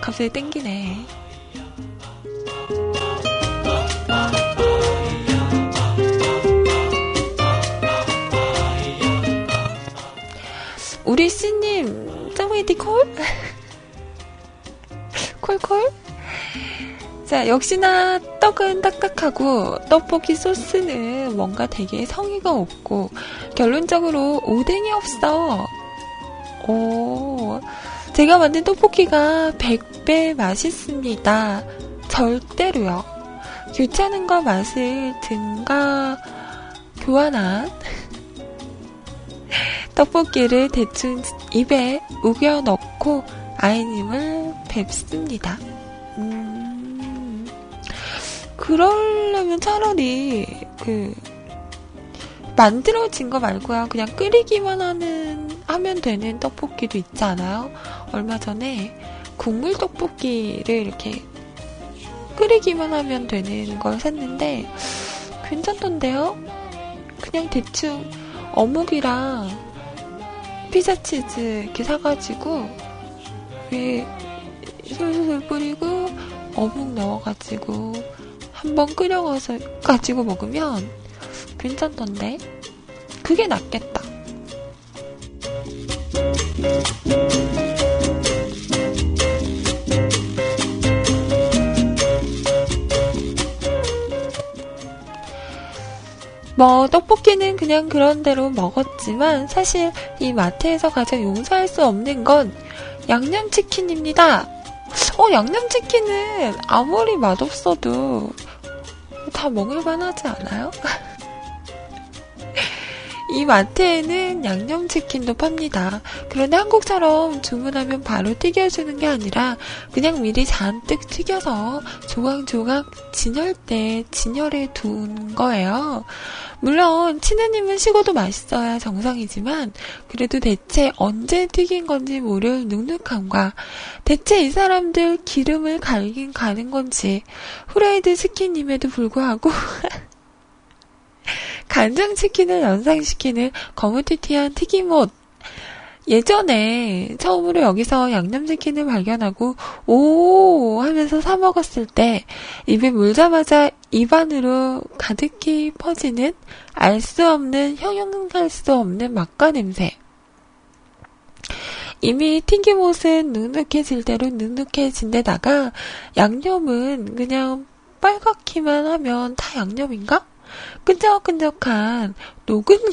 갑자기 땡기네. 우리 씨님, 짜파게티 콜? 콜콜? 자, 역시나 떡은 딱딱하고 떡볶이 소스는 뭔가 되게 성의가 없고 결론적으로 오뎅이 없어. 오, 제가 만든 떡볶이가 100배 맛있습니다. 절대로요. 귀찮은과 맛을 등가 교환한 떡볶이를 대충 입에 우겨 넣고 아이님을 뵙습니다. 음, 그러려면 차라리 그 만들어진 거 말고요. 그냥 끓이기만 하는 하면 되는 떡볶이도 있지 않아요? 얼마 전에 국물 떡볶이를 이렇게 끓이기만 하면 되는 걸 샀는데 괜찮던데요? 그냥 대충 어묵이랑 피자 치즈 이렇게 사가지고 위에 솔솔 뿌리고 어묵 넣어가지고 한번 끓여가서 가지고 먹으면 괜찮던데 그게 낫겠다. 뭐 떡볶이는 그냥 그런 대로 먹었지만 사실 이 마트에서 가장 용서할 수 없는 건 양념치킨입니다. 어, 양념치킨은 아무리 맛없어도 다 먹을만 하지 않아요? 이 마트에는 양념치킨도 팝니다. 그런데 한국처럼 주문하면 바로 튀겨주는 게 아니라 그냥 미리 잔뜩 튀겨서 조각조각 진열대 진열해 둔 거예요. 물론 치느님은 식어도 맛있어야 정상이지만 그래도 대체 언제 튀긴 건지 모를 눅눅함과 대체 이 사람들 기름을 갈긴 가는 건지 후라이드 스키님에도 불구하고 간장치킨을 연상시키는 거무튀튀한 튀김옷. 예전에 처음으로 여기서 양념치킨을 발견하고 오 하면서 사 먹었을 때 입에 물자마자 입안으로 가득히 퍼지는 알 수 없는 형용할 수 없는 맛과 냄새. 이미 튀김옷은 눅눅해질 대로 눅눅해진 데다가 양념은 그냥 빨갛기만 하면 다 양념인가? 끈적끈적한 녹은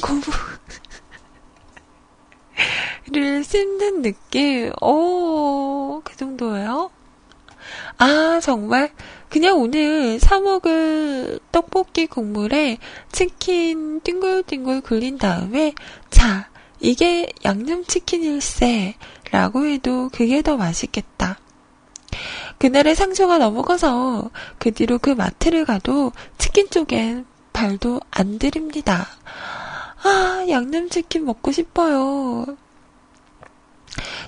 고무를 씹는 느낌. 오, 그 정도예요? 아, 정말? 그냥 오늘 사먹을 떡볶이 국물에 치킨 띵글띵글 굴린 다음에, 자, 이게 양념치킨일세. 라고 해도 그게 더 맛있겠다. 그날의 상처가 넘어가서 그 뒤로 그 마트를 가도 치킨 쪽엔 발도 안 들입니다. 아, 양념치킨 먹고 싶어요.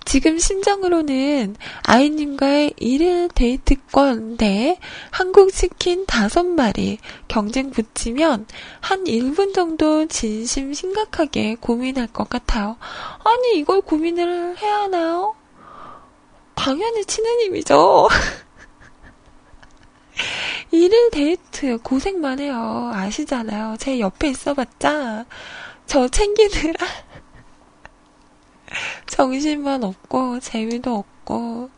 지금 심정으로는 아이님과의 일일 데이트권 대 한국 치킨 다섯 마리 경쟁 붙이면 한 1분 정도 진심 심각하게 고민할 것 같아요. 아니, 이걸 고민을 해야 하나요? 당연히 치느님이죠. 일일 데이트 고생만 해요. 아시잖아요. 제 옆에 있어봤자 저 챙기느라 정신만 없고 재미도 없고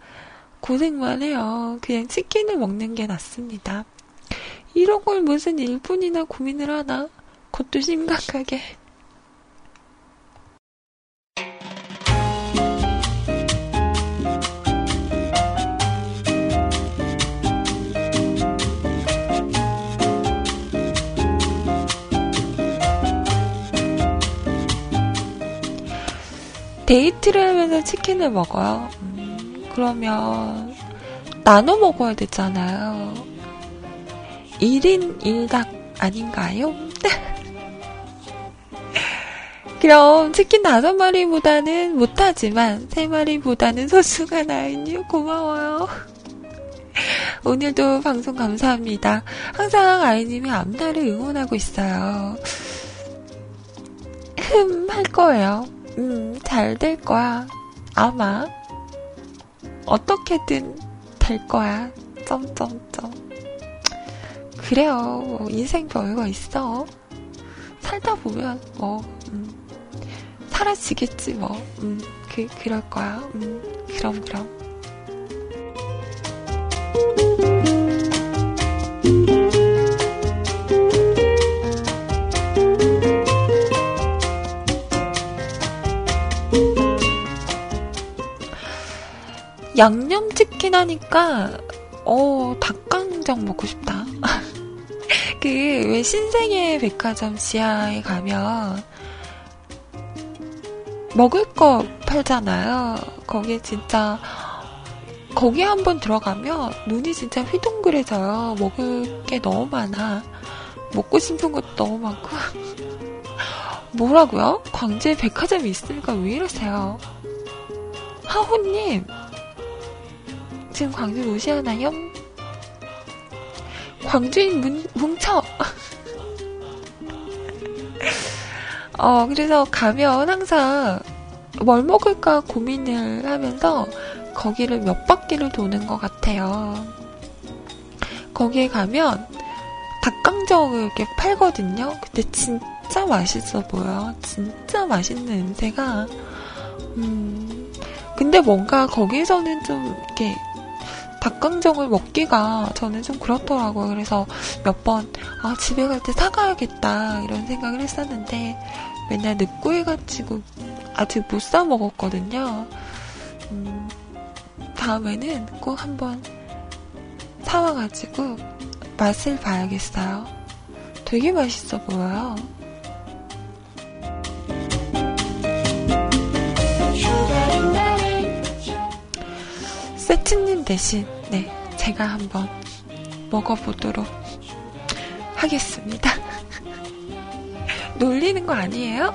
고생만 해요. 그냥 치킨을 먹는 게 낫습니다. 이런 걸 무슨 1분이나 고민을 하나? 그것도 심각하게. 데이트를 하면서 치킨을 먹어요. 음, 그러면 나눠 먹어야 되잖아요. 1인 1닭 아닌가요? 그럼 치킨 다섯 마리보다는 못하지만 세 마리보다는 소중한 아이님 고마워요. 오늘도 방송 감사합니다. 항상 아이님이 앞날을 응원하고 있어요. 흠, 할 거예요. 음, 잘 될 거야. 아마. 어떻게든 될 거야. 점점점. 그래요. 뭐 인생 별거 있어. 살다 보면 뭐 음, 사라지겠지 뭐. 음, 그 그럴 거야. 음, 그럼 그럼. 양념치킨 하니까 어 닭강정 먹고 싶다. 그 왜 신세계 백화점 지하에 가면 먹을 거 팔잖아요. 거기에 진짜 거기에 한번 들어가면 눈이 진짜 휘둥그레져요. 먹을 게 너무 많아. 먹고 싶은 것도 너무 많고. 뭐라고요? 광주에 백화점이 있으니까 왜 이러세요? 하호님, 지금 광주 오시하나요? 광주인 문, 뭉쳐! 어, 그래서 가면 항상 뭘 먹을까 고민을 하면서 거기를 몇 바퀴를 도는 것 같아요. 거기에 가면 닭강정을 이렇게 팔거든요. 근데 진짜 맛있어 보여. 진짜 맛있는 냄새가. 음, 근데 뭔가 거기서는 좀 이렇게 닭강정을 먹기가 저는 좀 그렇더라고요. 그래서 몇 번, 아, 집에 갈 때 사가야겠다, 이런 생각을 했었는데, 맨날 늦고 해가지고 아직 못 사 먹었거든요. 음, 다음에는 꼭 한번 사와가지고 맛을 봐야겠어요. 되게 맛있어 보여요. 세트님 대신, 네, 제가 한번 먹어보도록 하겠습니다. 놀리는 거 아니에요?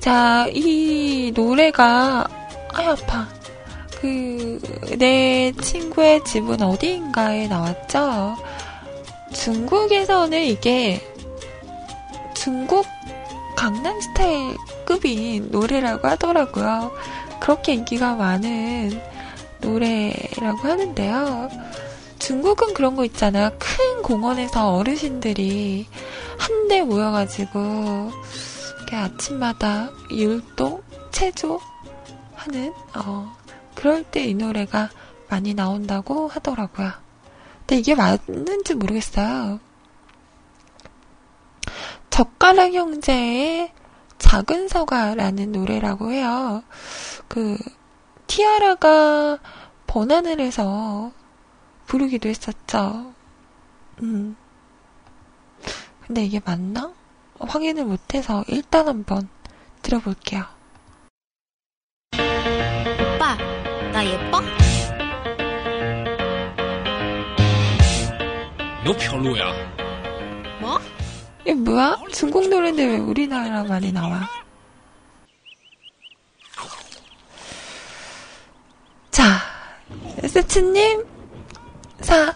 자, 이 노래가, 아파. 그, 내 친구의 집은 어디인가에 나왔죠? 중국에서는 이게 중국 강남 스타일 급인 노래라고 하더라고요. 그렇게 인기가 많은 노래라고 하는데요. 중국은 그런 거 있잖아. 큰 공원에서 어르신들이 한데 모여가지고 이렇게 아침마다 율동, 체조 하는 어, 그럴 때 이 노래가 많이 나온다고 하더라고요. 근데 이게 맞는지 모르겠어요. 젓가락 형제의 작은 서가라는 노래라고 해요. 그, 티아라가 번안을 해서 부르기도 했었죠. 음. 근데 이게 맞나? 확인을 못해서 일단 한번 들어볼게요. 나 예뻐? 너 별로야. 뭐? 이게 뭐야? 중국 노래인데 왜 우리나라만이 나와? 자, 세츠님, 사,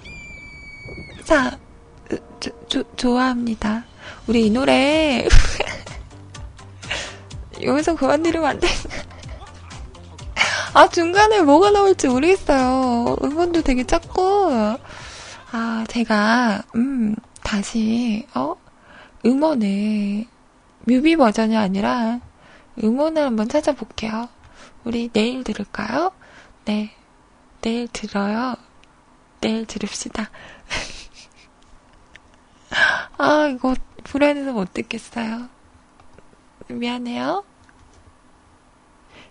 사, 조, 조, 좋아합니다. 우리 이 노래, 여기서 그만 들으면 안 돼. 아, 중간에 뭐가 나올지 모르겠어요. 음원도 되게 작고, 아, 제가, 음, 다시, 어? 음원을, 뮤비 버전이 아니라, 음원을 한번 찾아볼게요. 우리 내일 들을까요? 네. 내일 들어요. 내일 들읍시다. 아, 이거 불안해서 못 듣겠어요. 미안해요.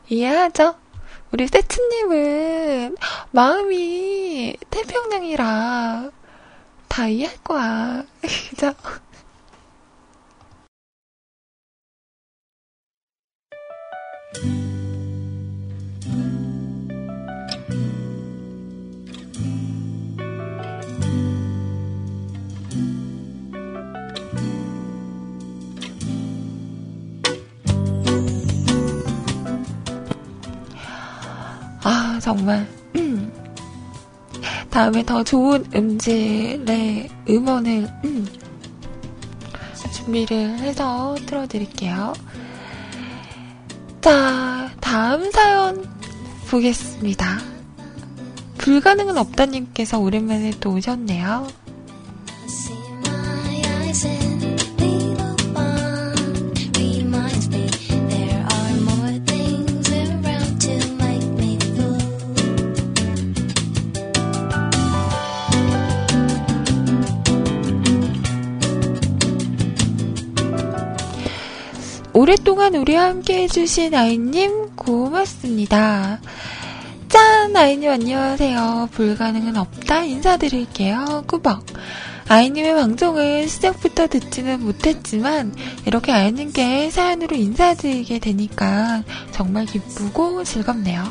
이해하죠? 우리 세츠님은 마음이 태평양이라 다 이해할 거야. 그죠? 아, 정말. 음. 다음에 더 좋은 음질의 음원을 음, 준비를 해서 틀어드릴게요. 자, 다음 사연 보겠습니다. 불가능은 없다님께서 오랜만에 또 오셨네요. 오랫동안 우리와 함께 해주신 아이님 고맙습니다. 짠! 아이님 안녕하세요. 불가능은 없다 인사드릴게요. 꾸벅. 아이님의 방송을 시작부터 듣지는 못했지만 이렇게 아이님께 사연으로 인사드리게 되니까 정말 기쁘고 즐겁네요.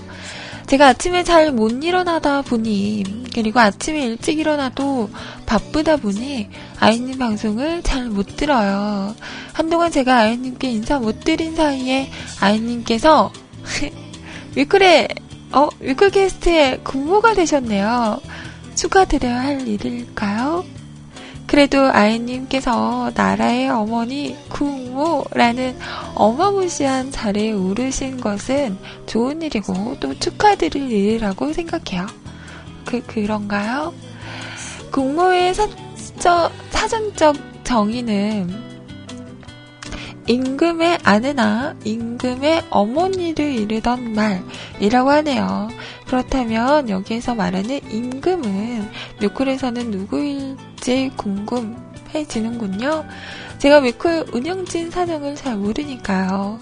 제가 아침에 잘 못 일어나다 보니 그리고 아침에 일찍 일어나도 바쁘다 보니 아이님 방송을 잘 못 들어요. 한동안 제가 아이님께 인사 못 드린 사이에 아이님께서 위클에 어 위클캐스트에 공모가 되셨네요. 축하드려야 할 일일까요? 그래도 아이님께서 나라의 어머니 국모라는 어마무시한 자리에 오르신 것은 좋은 일이고 또 축하드릴 일이라고 생각해요. 그, 그런가요? 국모의 사적, 사전적 정의는 임금의 아내나 임금의 어머니를 이르던 말이라고 하네요. 그렇다면 여기에서 말하는 임금은 뮤클에서는 누구일지 궁금해지는군요. 제가 뮤클 운영진 사정을 잘 모르니까요.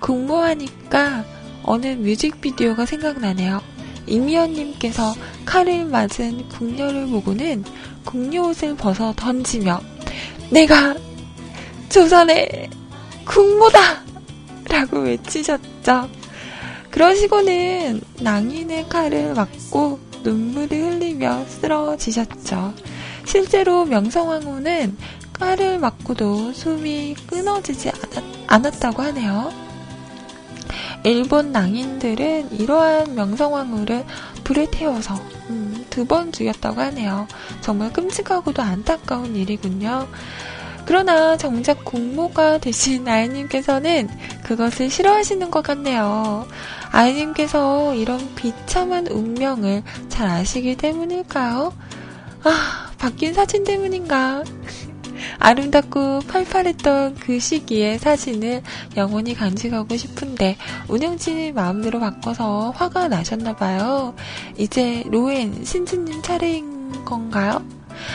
국무하니까 어느 뮤직비디오가 생각나네요. 임미연님께서 칼을 맞은 궁녀를 보고는 궁녀 옷을 벗어 던지며 내가 조선의 국모다! 라고 외치셨죠. 그러시고는 낭인의 칼을 맞고 눈물을 흘리며 쓰러지셨죠. 실제로 명성황후는 칼을 맞고도 숨이 끊어지지 않았, 다고 하네요. 일본 낭인들은 이러한 명성황후를 불에 태워서 음, 두번 죽였다고 하네요. 정말 끔찍하고도 안타까운 일이군요. 그러나 정작 공모가 되신 아이님께서는 그것을 싫어하시는 것 같네요. 아이님께서 이런 비참한 운명을 잘 아시기 때문일까요? 아, 바뀐 사진 때문인가? 아름답고 팔팔했던 그 시기의 사진을 영원히 간직하고 싶은데 운영진이 마음대로 바꿔서 화가 나셨나봐요. 이제 로엔 신지님 차례인 건가요?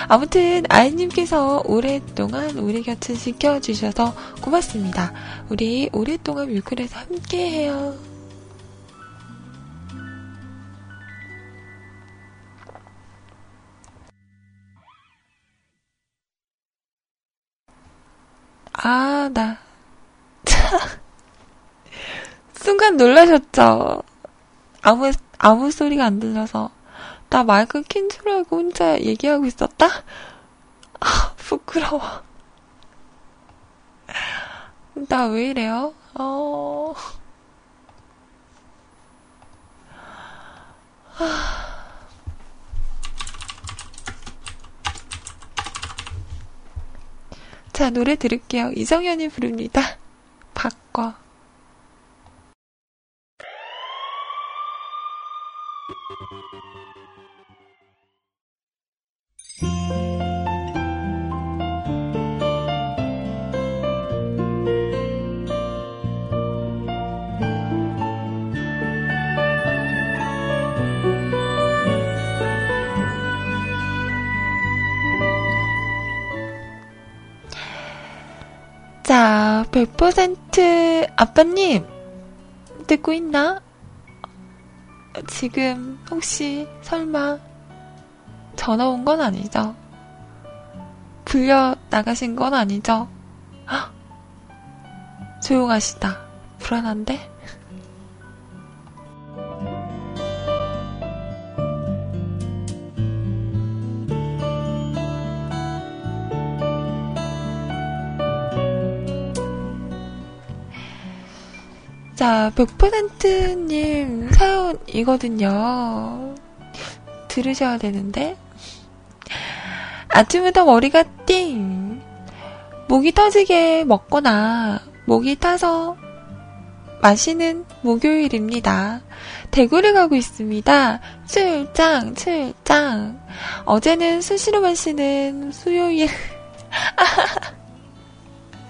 아무튼 아이님께서 오랫동안 우리 곁을 지켜주셔서 고맙습니다. 우리 오랫동안 뮤클에서 함께해요. 아, 나. 순간 놀라셨죠? 아무, 아무 소리가 안 들려서. 나 마이크 킨 줄 알고 혼자 얘기하고 있었다? 아, 부끄러워. 나 왜 이래요? 어. 자, 노래 들을게요. 이정현이 부릅니다. 100% 아빠님, 듣고 있나? 지금 혹시 설마 전화 온 건 아니죠? 불려 나가신 건 아니죠? 헉, 조용하시다. 불안한데? 자, 100%님 사연이거든요. 들으셔야 되는데. 아침부터 머리가 띵! 목이 터지게 먹거나 목이 타서 마시는 목요일입니다. 대구를 가고 있습니다. 출장, 출장. 어제는 수시로 마시는 수요일.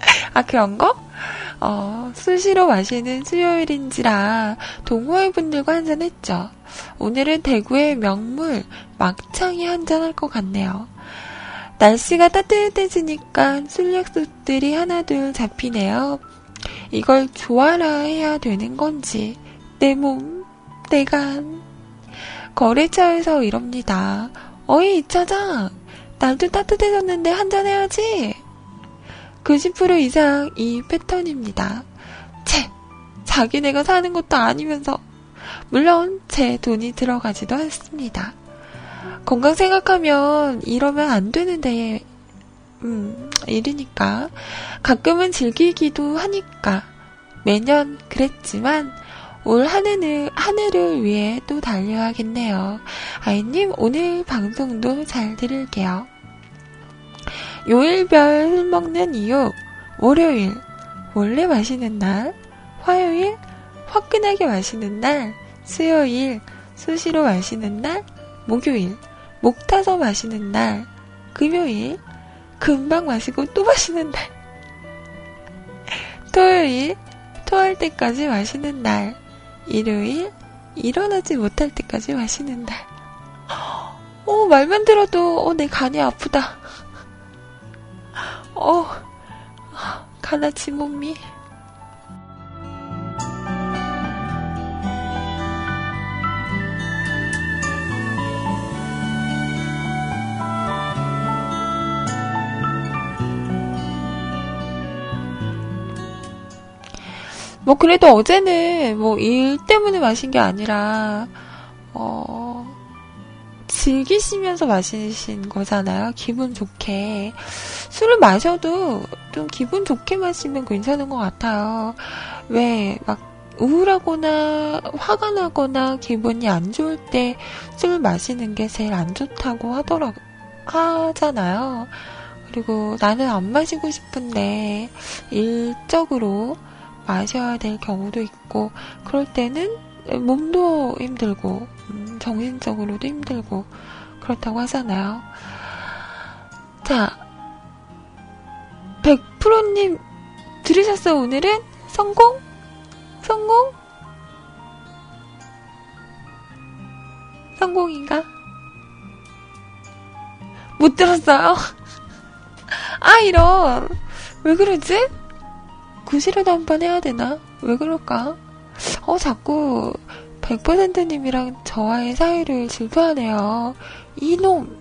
아, 그런 거? 어, 수시로 마시는 수요일인지라 동호회 분들과 한잔했죠. 오늘은 대구의 명물 막창이 한잔할 것 같네요. 날씨가 따뜻해지니까 술 약속들이 하나둘 잡히네요. 이걸 좋아라 해야 되는 건지 내 몸, 내 간. 거래처에서 이럽니다. 어이, 이 차장. 날도 따뜻해졌는데 한잔해야지. 90% 이상 이 패턴입니다. 채! 자기네가 사는 것도 아니면서 물론 제 돈이 들어가지도 않습니다. 건강 생각하면 이러면 안 되는데 음, 일이니까 가끔은 즐기기도 하니까 매년 그랬지만 올 한해는 한 해를 위해 또 달려야겠네요. 아이님 오늘 방송도 잘 들을게요. 요일별 술 먹는 이유 월요일 원래 마시는 날 화요일 화끈하게 마시는 날 수요일 수시로 마시는 날 목요일 목 타서 마시는 날 금요일 금방 마시고 또 마시는 날 토요일 토할 때까지 마시는 날 일요일 일어나지 못할 때까지 마시는 날. 어, 말만 들어도, 어, 내 간이 아프다. 어, 가나지 몸이. 뭐 그래도 어제는 뭐 일 때문에 마신 게 아니라 어 즐기시면서 마시신 거잖아요. 기분 좋게 술을 마셔도 좀 기분 좋게 마시면 괜찮은 것 같아요. 왜 막 우울하거나 화가 나거나 기분이 안 좋을 때 술 마시는 게 제일 안 좋다고 하더라 하잖아요. 그리고 나는 안 마시고 싶은데 일적으로 마셔야 될 경우도 있고 그럴 때는 몸도 힘들고 음, 정신적으로도 힘들고 그렇다고 하잖아요. 자, 100%님 들으셨어요? 오늘은 성공? 성공? 성공인가? 못 들었어요? 아, 이런. 왜 그러지? 구시라도 한 번 해야 되나? 왜 그럴까? 어, 자꾸 100%님이랑 저와의 사이를 질투하네요. 이놈!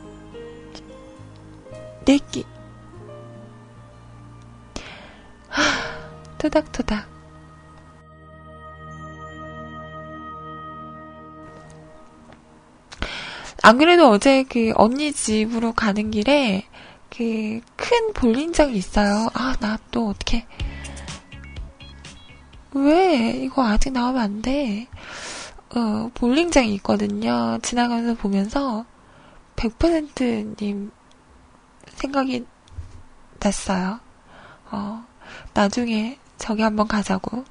내끼. 하, 토닥토닥. 안 그래도 어제 그 언니 집으로 가는 길에 그 큰 볼링장이 있어요. 아, 나 또 어떻게 왜 이거 아직 나오면 안 돼? 어, 볼링장이 있거든요. 지나가면서 보면서 100%님 생각이 났어요. 어, 나중에 저기 한번 가자고.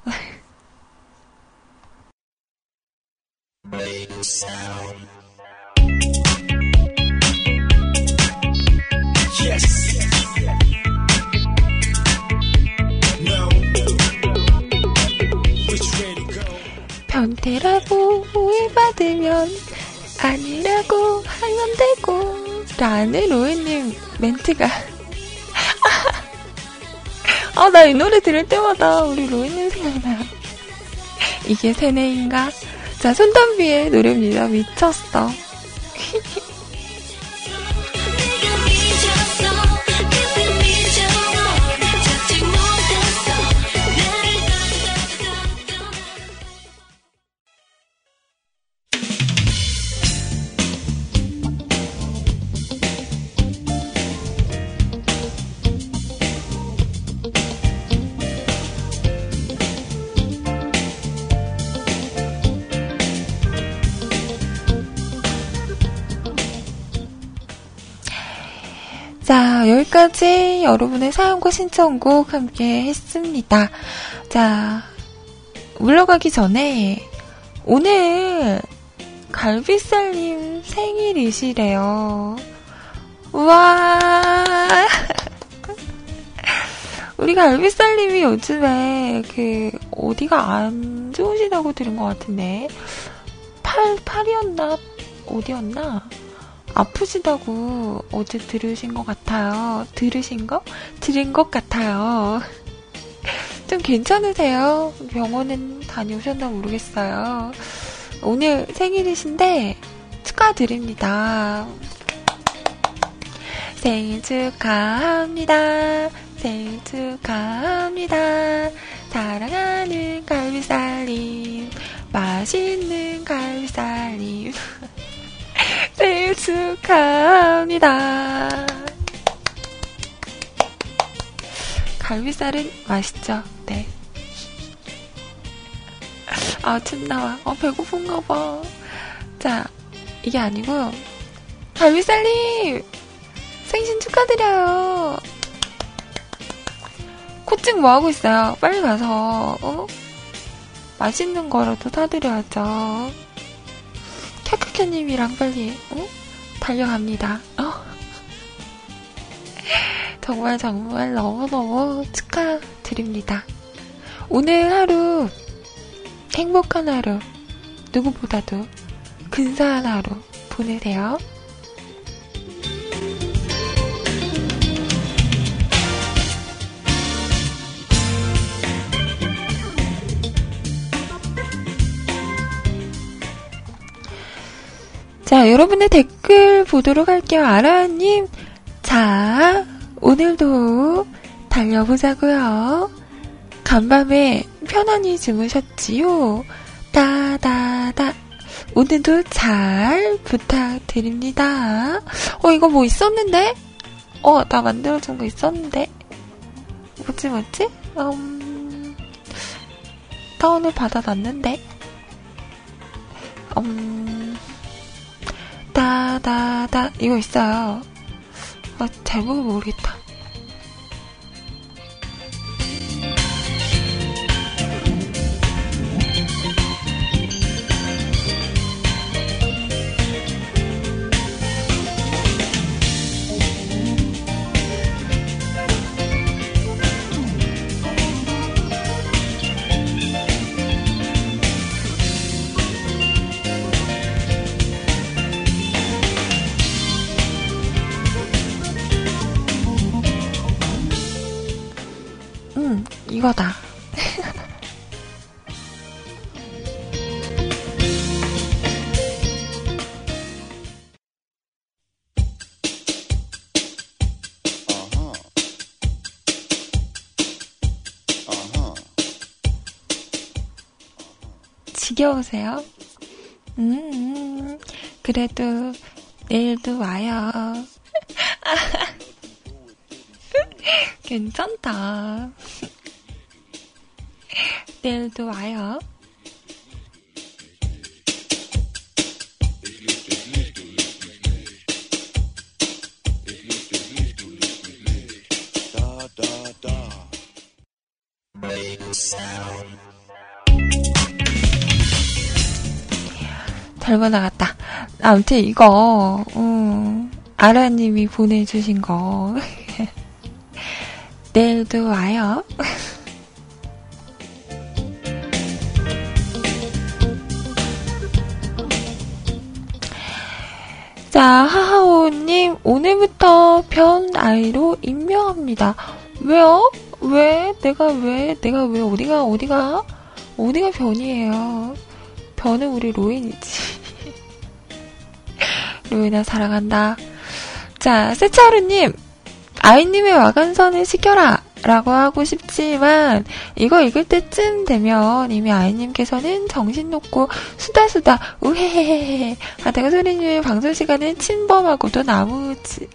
변태라고 오해받으면 아니라고 하면 되고. 라는 로이님 멘트가. 아 나 이 노래 들을 때마다 우리 로이님 생각나요. 이게 세뇌인가? 자 손담비의 노래입니다. 미쳤어 자, 여기까지 여러분의 사연과 신청곡 함께 했습니다. 자, 물러가기 전에 오늘 갈비살님 생일이시래요. 우와! 우리 갈비살님이 요즘에 그 어디가 안 좋으시다고 들은 것 같은데 팔 팔이었나 어디였나 아프시다고 어제 들으신 것 같아요. 들으신 거? 들은 것 같아요. 좀 괜찮으세요? 병원은 다녀오셨나 모르겠어요. 오늘 생일이신데 축하드립니다. 생일 축하합니다. 생일 축하합니다. 사랑하는 갈비살님. 맛있는 갈비살님. 생일 축하합니다. 갈비살은 맛있죠? 네. 아, 침 나와. 어, 배고픈가 봐. 자, 이게 아니고, 갈비살님! 생신 축하드려요! 코칭 뭐 하고 있어요? 빨리 가서, 어? 맛있는 거라도 사드려야죠. 캬카캬님이랑 빨리, 어? 달려갑니다. 어? 정말 정말 너무너무 축하드립니다. 오늘 하루 행복한 하루 누구보다도 근사한 하루 보내세요. 자, 여러분의 댓글 보도록 할게요. 아라님, 자, 오늘도 달려보자고요. 간밤에 편안히 주무셨지요? 따다다. 오늘도 잘 부탁드립니다. 어, 이거 뭐 있었는데? 어, 나 만들어준 거 있었는데? 뭐지, 뭐지? 음, 다운을 받아놨는데? 음, 따다다. 이거 있어요. 아, 제목을 모르겠다. 이거다. 지겨우세요? 음, 그래도 내일도 와요. 괜찮다. 내일도 와요. 잘못 나갔다. 아무튼 이거, 음, 아라님이 보내주신 거. 내일도 와요. 자, 하하오님, 오늘부터 변 아이로 임명합니다. 왜요? 왜? 내가 왜? 내가 왜? 어디가, 어디가? 어디가 변이에요? 변은 우리 로인이지. 로인아 사랑한다. 자, 세차루님, 아이님의 와간선을 시켜라! 라고 하고 싶지만, 이거 읽을 때쯤 되면 이미 아이님께서는 정신 놓고 수다수다, 우헤헤헤 하다가 소리님의 방송 시간을 침범하고도 나무지,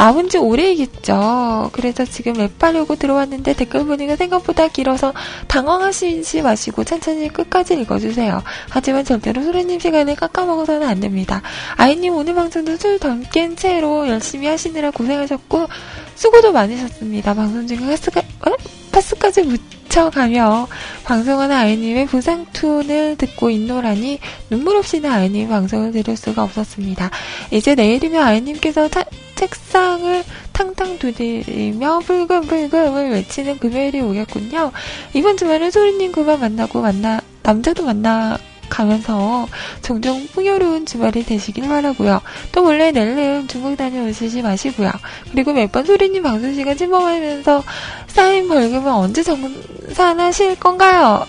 남은 지 오래이겠죠. 그래서 지금 랩하려고 들어왔는데 댓글 보니까 생각보다 길어서 당황하시지 마시고 천천히 끝까지 읽어주세요. 하지만 절대로 소리님 시간을 깎아먹어서는 안 됩니다. 아이님 오늘 방송도 술덜깬 채로 열심히 하시느라 고생하셨고 수고도 많으셨습니다. 방송 중에 파스가, 어? 파스까지 묻혀가며 방송하는 아이님의 부상툰을 듣고 있노라니 눈물 없이는 아이님 방송을 들을 수가 없었습니다. 이제 내일이면 아이님께서 타- 책상을 탕탕 두드리며 불금불금을 외치는 금요일이 오겠군요. 이번 주말은 소리님 그만 만나고 만나 남자도 만나 가면서 종종 풍요로운 주말이 되시길 바라고요. 또 몰래 낼름 중국 다녀오시지 마시고요. 그리고 매번 소리님 방송 시간 침범하면서 쌓인 벌금은 언제 정산하실 건가요?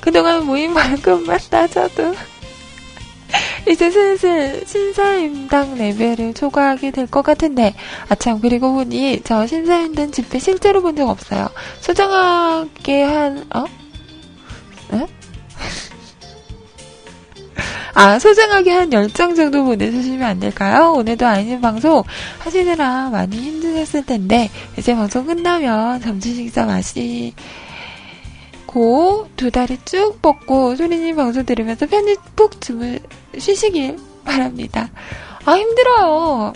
그동안 모인 벌금만 따져도 이제 슬슬 신사임당 레벨을 초과하게 될 것 같은데 아참 그리고 보니 저 신사임당 집회 실제로 본 적 없어요. 소장하게 한 어? 에? 아, 소장하게 한 10장 정도 보내주시면 안 될까요? 오늘도 아이님 방송 하시느라 많이 힘드셨을 텐데, 이제 방송 끝나면 점심 식사 마시 고, 두 다리 쭉 뻗고, 소리님 방송 들으면서 편히 푹 주무, 쉬시길 바랍니다. 아, 힘들어요.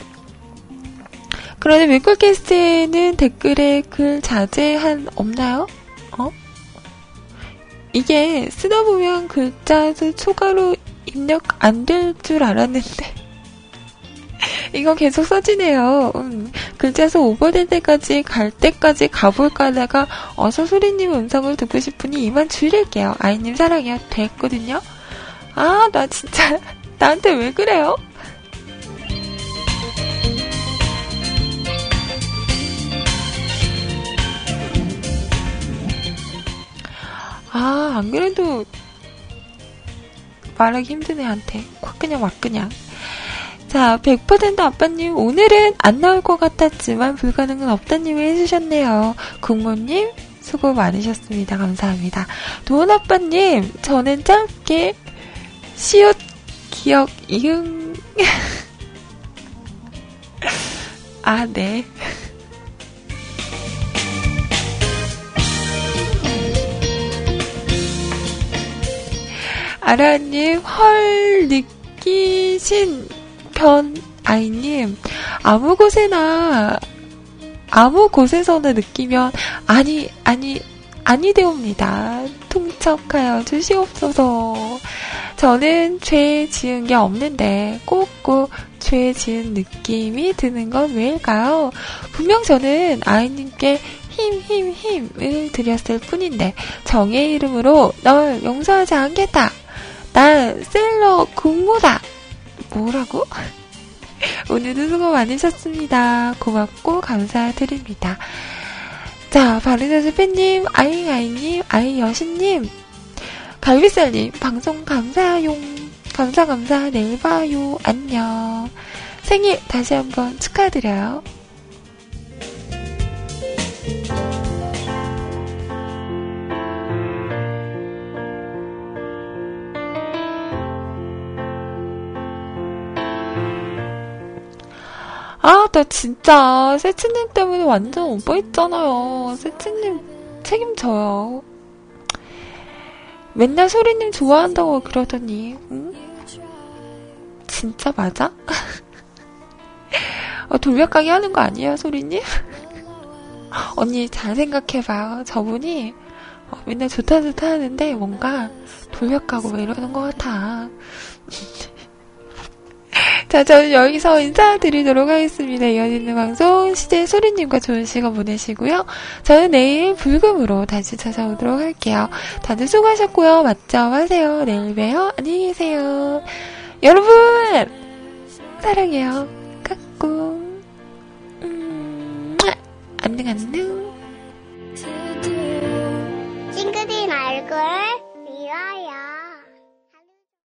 그런데 뮤클캐스트에는 댓글에 글 자제한 없나요? 어? 이게 쓰다 보면 글자에서 초과로 입력 안 될 줄 알았는데 이거 계속 써지네요. 음, 글자에서 오버될 때까지 갈 때까지 가볼까 하다가 어서 소리님 음성을 듣고 싶으니 이만 줄일게요. 아이님 사랑해요. 됐거든요. 아, 나 진짜, 나한테 왜 그래요? 아, 안 그래도 말하기 힘든 애한테 확 그냥 막 그냥. 자, 100% 아빠님, 오늘은 안 나올 것 같았지만 불가능은 없다님을 해주셨네요. 국모님, 수고 많으셨습니다. 감사합니다. 도원 아빠님, 저는 짧게 시옷 기억 이응 아, 네. 아라님, 헐, 느끼신 편, 아이님, 아무 곳에나, 아무 곳에서나 느끼면, 아니, 아니, 아니 되옵니다. 통척하여 주시옵소서. 저는 죄 지은 게 없는데, 꼭꼭 죄 지은 느낌이 드는 건 왜일까요? 분명 저는 아이님께 힘, 힘, 힘을 드렸을 뿐인데, 정의 이름으로 널 용서하지 않겠다. 난 셀러 국모다. 뭐라고? 오늘도 수고 많으셨습니다. 고맙고 감사드립니다. 자, 바르다스 팬님, 아이아이님, 아이여신님, 갈비살님, 방송 감사용. 감사, 감사, 내일 봐요. 안녕. 생일 다시 한번 축하드려요. 아, 나 진짜 세츠님 때문에 완전 오버했잖아요. 세츠님 책임져요. 맨날 소리님 좋아한다고 그러더니, 응? 진짜 맞아? 어, 돌려가기 하는 거 아니에요, 소리님? 언니 잘 생각해봐요. 저분이 어, 맨날 좋다 좋다 하는데 뭔가 돌려가고 왜 이러는 것 같아. 자, 저는 여기서 인사드리도록 하겠습니다. 이어지는 방송 시대 소리님과 좋은 시간 보내시고요. 저는 내일 불금으로 다시 찾아오도록 할게요. 다들 수고하셨고요. 맞죠? 하세요. 내일 봬요. 안녕히 계세요. 여러분! 사랑해요. 까꿍. 음, 안녕, 안녕. 싱그린 얼굴 미워요.